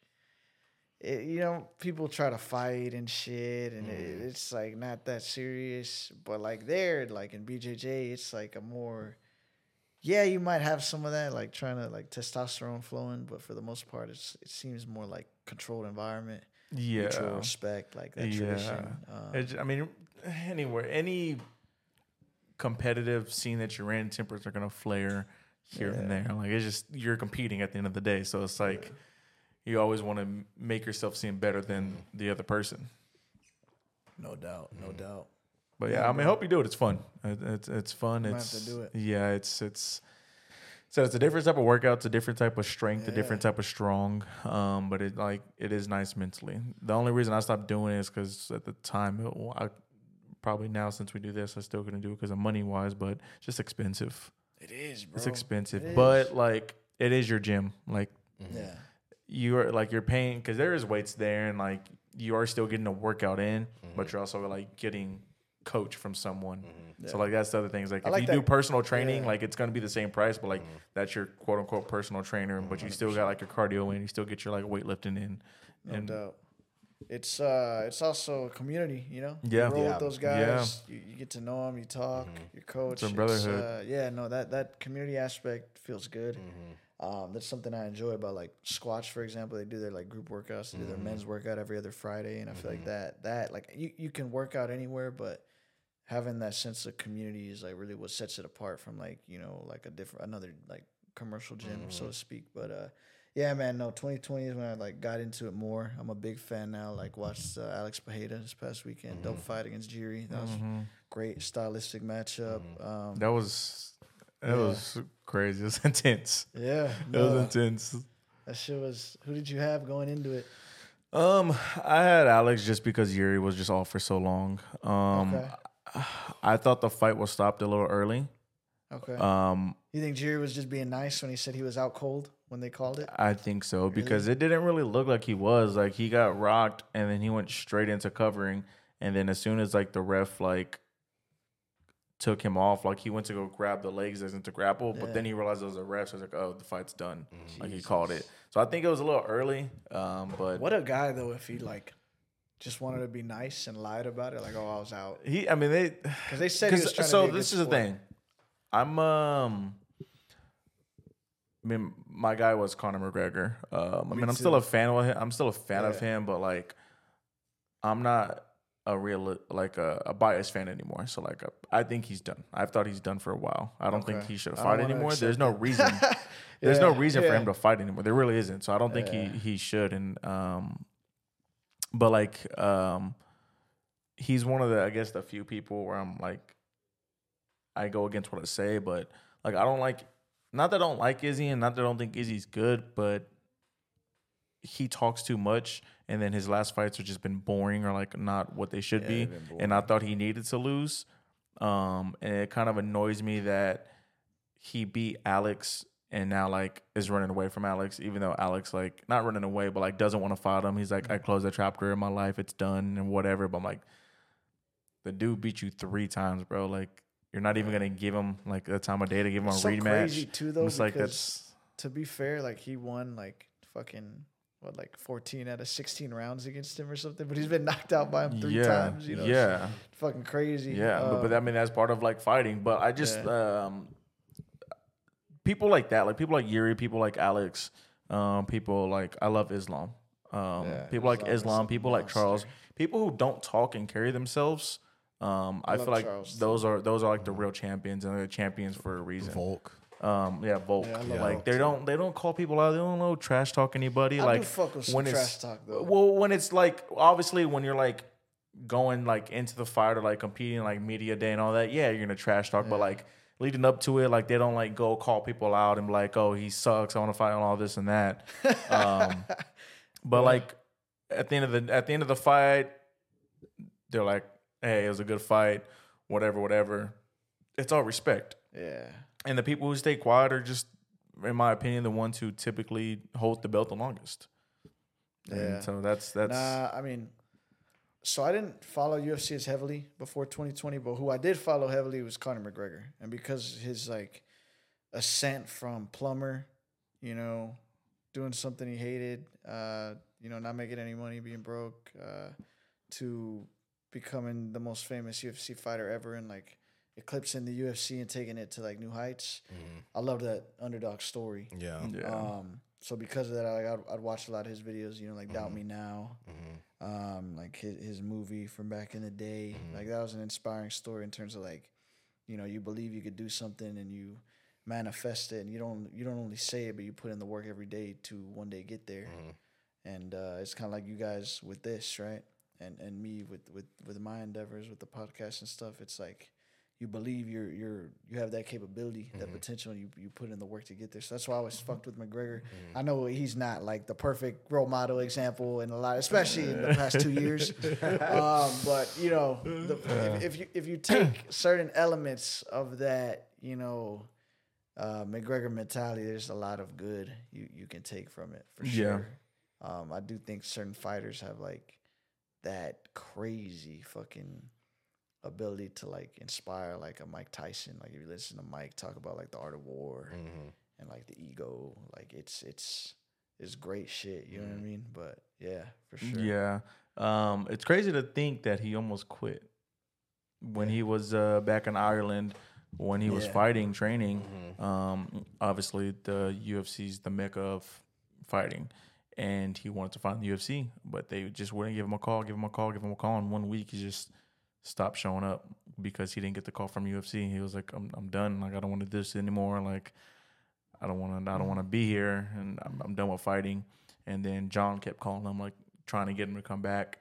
it, you know, people try to fight and shit, and it, mm-hmm. it's like not that serious. But like there, like in BJJ, it's like a more, yeah, you might have some of that, like trying to like testosterone flowing, but for the most part, it's it seems more like controlled environment, mutual yeah. respect, like that Yeah. tradition. Um, It's- I mean, anywhere, any competitive scene that you're in, tempers are gonna flare here and there. Like it's just you're competing at the end of the day, so it's like you always want to make yourself seem better than the other person. no doubt, no doubt. But yeah, I mean, I hope you do it. It's fun. It, it's it's fun. It's to do it. Yeah, it's it's. So it's a different type of workout. It's a different type of strength. A different type of strong. Um, but it like it is nice mentally. The only reason I stopped doing it is because at the time, it, I probably now since we do this, I still gonna do it because of money wise, but it's just expensive. It is, bro. It's expensive, It but like it is your gym. Like yeah. you are like you're paying because there is weights there and like you are still getting a workout in, Mm-hmm. but you're also like getting coach from someone. So like that's the other things. Like I if like you do personal training, yeah. Mm-hmm. like it's gonna be the same price, but like that's your quote unquote personal trainer, but you still got like your cardio in, you still get your like weightlifting in. No and doubt. It's uh, it's also a community, you know. Yeah. you roll Yeah. with those Yeah. guys. You, you get to know them. You talk. Your coach. It's a brotherhood. uh, yeah, no, that that community aspect feels good. Um, that's something I enjoy about like Squatch, for example. They do their like group workouts. They do their men's workout every other Friday, and I feel like that that like you you can work out anywhere, but having that sense of community is like really what sets it apart from like you know like a different another like commercial gym so to speak. But uh, yeah, man, no, 2020 is when I like got into it more. I'm a big fan now. Like watched uh, Alex Pereira this past weekend, dope fight against Jiri. That was great stylistic matchup. Um, that was that Yeah. was crazy. It was intense. yeah, It was intense. that shit was. Who did you have going into it? Um, I had Alex just because Jiri was just off for so long. Um, Okay. I thought the fight was stopped a little early. Okay. Um, you think Jiri was just being nice when he said he was out cold when they called it? I think so because it didn't really look like he was. Like he got rocked and then he went straight into covering, and then as soon as like the ref like took him off, like he went to go grab the legs as into grapple, but then he realized it was a ref. So he was like, "Oh, the fight's done." Like he called it. So I think it was a little early. Um, but What a guy though! If he like just wanted to be nice and lied about it, like, "Oh, I was out," he, I mean, they because they said he was trying so a this is the thing. I'm um. I mean, my guy was Conor McGregor. Um, I mean, I'm still a fan of him. I'm still a fan of him, but like, I'm not a real like a, a biased fan anymore. So like, I think he's done. I've thought he's done for a while. I don't think he should fight anymore. There's no reason. There's no Yeah, reason for him to fight anymore. There really isn't. So I don't think he he should. And um, but like um, he's one of the I guess the few people where I'm like, I go against what I say, but like I don't like. Not that I don't like Izzy, and not that I don't think Izzy's good, but he talks too much, and then his last fights have just been boring or like not what they should be. And I thought he needed to lose, um, and it kind of annoys me that he beat Alex and now like is running away from Alex, even though Alex like not running away, but like doesn't want to fight him. He's like, I closed that chapter in my life, it's done and whatever. But I'm like, the dude beat you three times, bro. Like you're not even gonna give him like the time of day to give him a so rematch. crazy too, though. it's like that's to be fair, like he won like fucking what, like fourteen out of sixteen rounds against him or something. But he's been knocked out by him three yeah, times. You know, It's yeah, fucking crazy. yeah. but, but Uh, I mean that's part of like fighting. But I just um, people like that, like people like Jiri, people like Alex, um, people like I love Islam. Um, Yeah, people like Islam is Islam, a people like. Charles, people who don't talk and carry themselves. Um, I, love feel like Charles, too. those are those are like the real champions and they're champions for a reason. Volk. Um, yeah, Volk. Yeah, I like Volk, they too. don't they don't call people out. They don't know trash talk anybody. I like do fuck with some when it's- trash talk though. Well, when it's like obviously when you're like going like into the fire to like competing like media day and all that, yeah, you're gonna trash talk. But like leading up to it, like they don't like go call people out and be like, oh, he sucks. I want to fight on all this and that. Um, but like at the end of the at the end of the fight, they're like, hey, it was a good fight, whatever, whatever. It's all respect. yeah. And the people who stay quiet are just, in my opinion, the ones who typically hold the belt the longest. And Yeah. so that's that's Nah, I mean, so I didn't follow UFC as heavily before 2020, but who I did follow heavily was Conor McGregor, and because his like ascent from plumber, you know, doing something he hated, uh, you know, not making any money, being broke, uh, to becoming the most famous UFC fighter ever, and like eclipsing the UFC and taking it to like new heights. I love that underdog story. Yeah. yeah. Um, so because of that, I, I'd, I'd watch a lot of his videos. You know, like Mm-hmm. Doubt Me Now, um, like his, his movie from back in the day. Mm-hmm. Like that was an inspiring story in terms of like, you know, you believe you could do something and you manifest it, and you don't you don't only say it, but you put in the work every day to one day get there. Mm-hmm. And uh, it's kind of like you guys with this, right? And and me with with with my endeavors with the podcast and stuff. It's like you believe you're you're you have that capability, Mm-hmm. that potential, you you put in the work to get there. So that's why I always fucked with McGregor. I know he's not like the perfect role model example in a lot, especially in the past two years. um, but you know, the, if, if you if you take certain elements of that, you know. Uh, McGregor mentality. There's a lot of good you, you can take from it for Yeah. sure. Um, I do think certain fighters have like that crazy fucking ability to like inspire like a Mike Tyson. Like if you listen to Mike talk about like the art of war Mm-hmm. and like the ego, like it's it's it's great shit. You know what I mean? But yeah, for sure. Yeah. Um, it's crazy to think that he almost quit when he was uh, back in Ireland when he was fighting, training. Um, obviously, the UFC's the mecca of fighting, and he wanted to fight the UFC, but they just wouldn't give him a call, give him a call, give him a call. In one week, he just stopped showing up because he didn't get the call from UFC. He was like, "I'm, I'm done. Like, I don't want to do this anymore. Like, I don't want to. I don't want to be here, and I'm, I'm done with fighting." And then John kept calling him, like trying to get him to come back.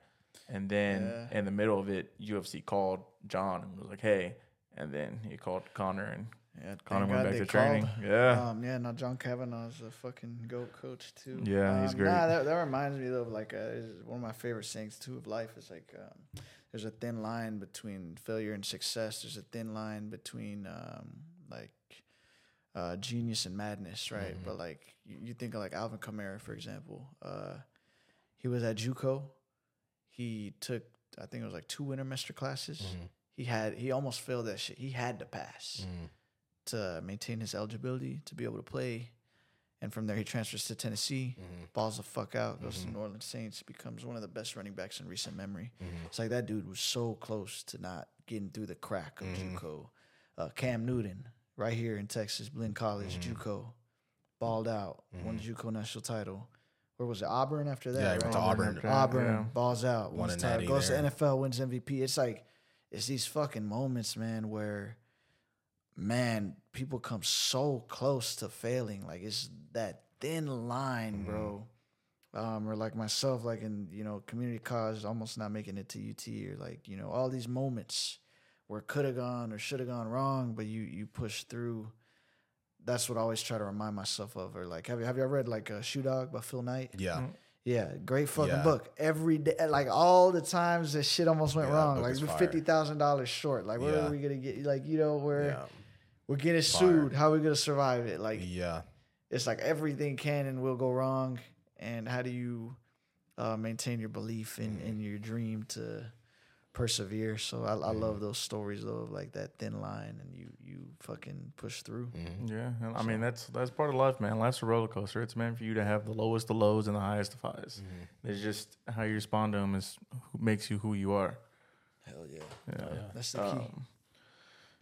And then Yeah. in the middle of it, UFC called John and was like, "Hey." And then he called Conor, and Yeah, Conor went God back to training. called. Yeah, Um, yeah, Now John Kavanagh's a fucking goat coach too. Yeah, he's Um, great. Nah, that, that reminds me of like uh, is one of my favorite sayings too of life is like um, there's a thin line between failure and success. There's a thin line between um, like uh, genius and madness, right? Mm-hmm. But like you, you think of like Alvin Kamara, for example. Uh, he was at JUCO. He took I think it was like two wintermester classes. Mm-hmm. He had he almost failed that shit. He had to pass Mm-hmm. to maintain his eligibility to be able to play. And from there, he transfers to Tennessee, mm-hmm. balls the fuck out, goes to mm-hmm. New Orleans Saints, becomes one of the best running backs in recent memory. Mm-hmm. It's like that dude was so close to not getting through the crack of JUCO. Uh, Cam Newton, right here in Texas, Blinn College, JUCO, balled out, won the JUCO national title. Where was it? Auburn after that, Yeah, he right? went to Auburn. after- Auburn Yeah. balls out, Won wins title, goes there. to NFL, wins MVP. It's like it's these fucking moments, man, where man, people come so close to failing. Like it's that thin line, mm-hmm. bro. Um, or like myself, like in you know community college, almost not making it to UT, or like you know all these moments where could have gone or should have gone wrong, but you you push through. That's what I always try to remind myself of. Or like, have you have you ever read like a Shoe Dog by Phil Knight? Yeah. Mm-hmm. Yeah, great fucking Yeah. book. Every day, like all the times that shit almost went Yeah, wrong. Like is we're fire. fifty thousand dollars short. Like where Yeah. are we gonna get? Like you know where Yeah. We're getting Fire. sued. How are we gonna survive it? Like Yeah. it's like everything can and will go wrong. And how do you uh, maintain your belief in, Mm-hmm. in your dream to persevere? So I, I love those stories though, of like that thin line, and you you fucking push through. Mm-hmm. yeah. And I mean, that's that's part of life, man. Life's a roller coaster. It's meant for you to have the lowest of lows and the highest of highs. Mm-hmm. It's just how you respond to them is who makes you who you are. Hell yeah, Yeah. that's the key. Um,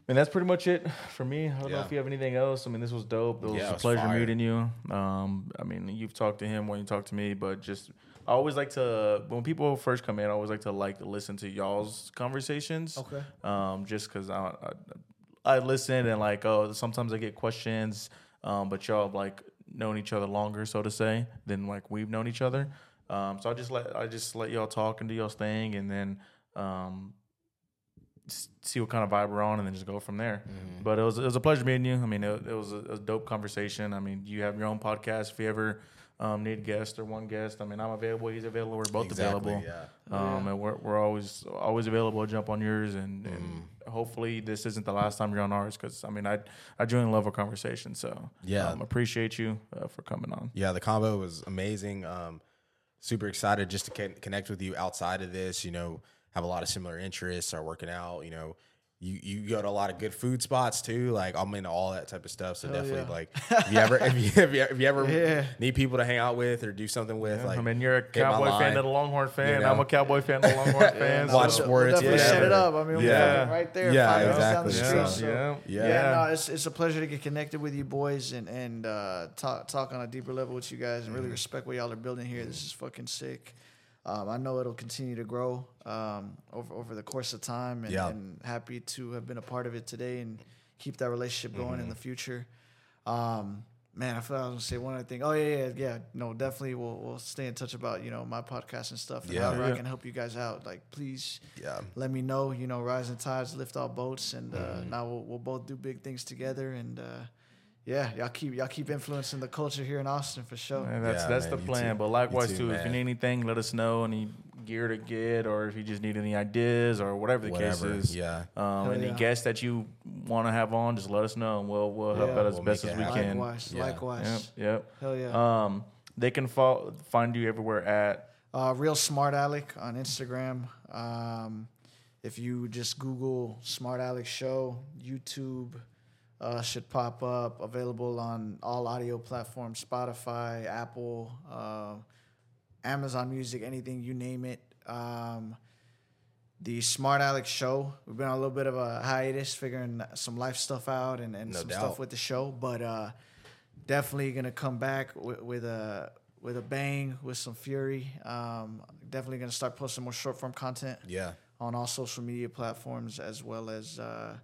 and that's pretty much it for me. I don't know if you have anything else. I mean, this was dope. It was Yeah, it a was pleasure fire. meeting you. Um, I mean, you've talked to him when you talked to me, but just I always like to when people first come in. I always like to like listen to y'all's conversations. Okay. Um, just because I, I I listen and like oh sometimes I get questions, um, but y'all have like known each other longer, so to say, than like we've known each other. Um, so I just let I just let y'all talk and do y'all's thing, and then um, see what kind of vibe we're on, and then just go from there. But it was it was a pleasure meeting you. I mean, it, it was a, a dope conversation. I mean, you have your own podcast. If you ever um, need a guest or one guest, I mean, I'm available. He's available. We're both Exactly, available. yeah. Um, and we're, we're always always available to jump on yours, and, and Mm-hmm. hopefully this isn't the last time you're on ours. Because I mean, I I genuinely love our conversation. So Yeah. um, appreciate you uh, for coming on. Yeah, the combo was amazing. Um, super excited just to connect with you outside of this. You know, have a lot of similar interests. Are working out. You know, you you go to a lot of good food spots too. Like I'm into all that type of stuff. So definitely, yeah. like if you ever if you if you, if you ever Yeah. need people to hang out with or do something with, like I mean, you're a Cowboy fan line. and a Longhorn fan. know? I'm a Cowboy fan and a Longhorn fan. Watch so- we'll- we'll sports, definitely set it up. I mean, Yeah. we're right there. Yeah, five minutes down the exactly. street, Yeah. so- Yeah. Yeah, Yeah. no, it's, it's a pleasure to get connected with you boys and and uh, talk talk on a deeper level with you guys and Mm-hmm. really respect what y'all are building here. This is fucking sick. Um, I know it'll continue to grow um, over over the course of time, and, Yeah. and happy to have been a part of it today and keep that relationship going Mm-hmm. in the future. Um, man, I feel like I was gonna say one other thing. Oh yeah, yeah, yeah. No, definitely we'll we'll stay in touch about you know my podcast and stuff and Yeah. however I can help you guys out. Like please yeah, let me know. You know, rising tides lift all boats, and uh, Mm-hmm. now we'll, we'll both do big things together. And uh, yeah, y'all keep y'all keep influencing the culture here in Austin for sure. And that's Yeah, that's man, the plan. too. But likewise You too, too, if you need anything, let us know. Any gear to get, or if you just need any ideas, or whatever the whatever. case is. Yeah, Um, any yeah. guests that you want to have on, just let us know, and we'll we'll help Yeah. out as We'll best as we happen. can. Likewise, Yeah. likewise. Yep, yep. Hell yeah. Um, they can fo- find you everywhere at. Uh, Real Smart Alec on Instagram. Um, if you just Google Smart Alec Show, YouTube uh, should pop up. Available on all audio platforms: Spotify, Apple, uh, Amazon Music, anything you name it. Um, the Smart Alec Show. We've been on a little bit of a hiatus, figuring some life stuff out and, and No some doubt. stuff with the show, but uh, definitely gonna come back with, with a with a bang, with some fury. Um, definitely gonna start posting more short form content yeah, on all social media platforms, as well as uh,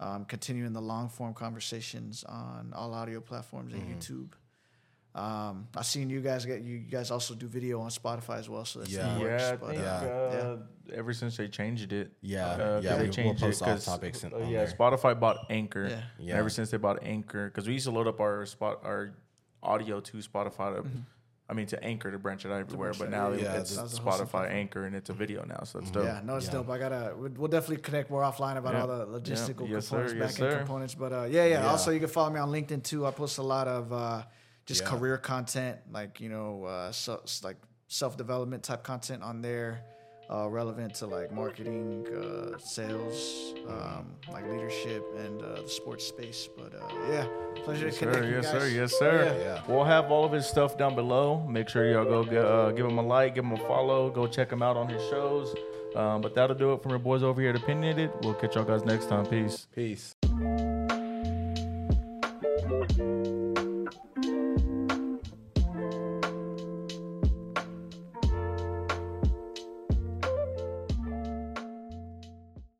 um, continuing the long form conversations on all audio platforms and Mm-hmm. YouTube. Um, I've seen you guys get you guys also do video on Spotify as well, so that's Yeah. in works, yeah, but, think Yeah. uh, ever since they changed it. Yeah, uh, 'cause yeah, they we- we'll changed post it off 'cause, topics in- uh, yeah, there. Spotify bought Anchor. Yeah. And Yeah. ever since they bought Anchor, because we used to load up our spot our audio to Spotify. To, I mean, to Anchor to branch it out everywhere. But now out, yeah. it's that's Spotify. Anchor, and it's a video now, so it's dope. Yeah, no, it's Yeah. dope. I gotta. We'll we'll definitely connect more offline about Yeah. all the logistical Yes, sir. components, Yes, back end sir. components. But uh, yeah, yeah, Yeah. Also, you can follow me on LinkedIn too. I post a lot of uh, just Yeah. career content, like you know, uh, so, like self development type content on there, uh, relevant to like marketing, uh, sales, um, like leadership, and uh, the sports space. But uh, yeah, pleasure Yes, to connect sir. you Yes, guys. sir. Yes, sir. Yeah. Yeah. We'll have all of his stuff down below. Make sure y'all go get, uh, give him a like, give him a follow, go check him out on his shows. Um, but that'll do it from your boys over here at Opinionated. We'll catch y'all guys next time. Peace. peace.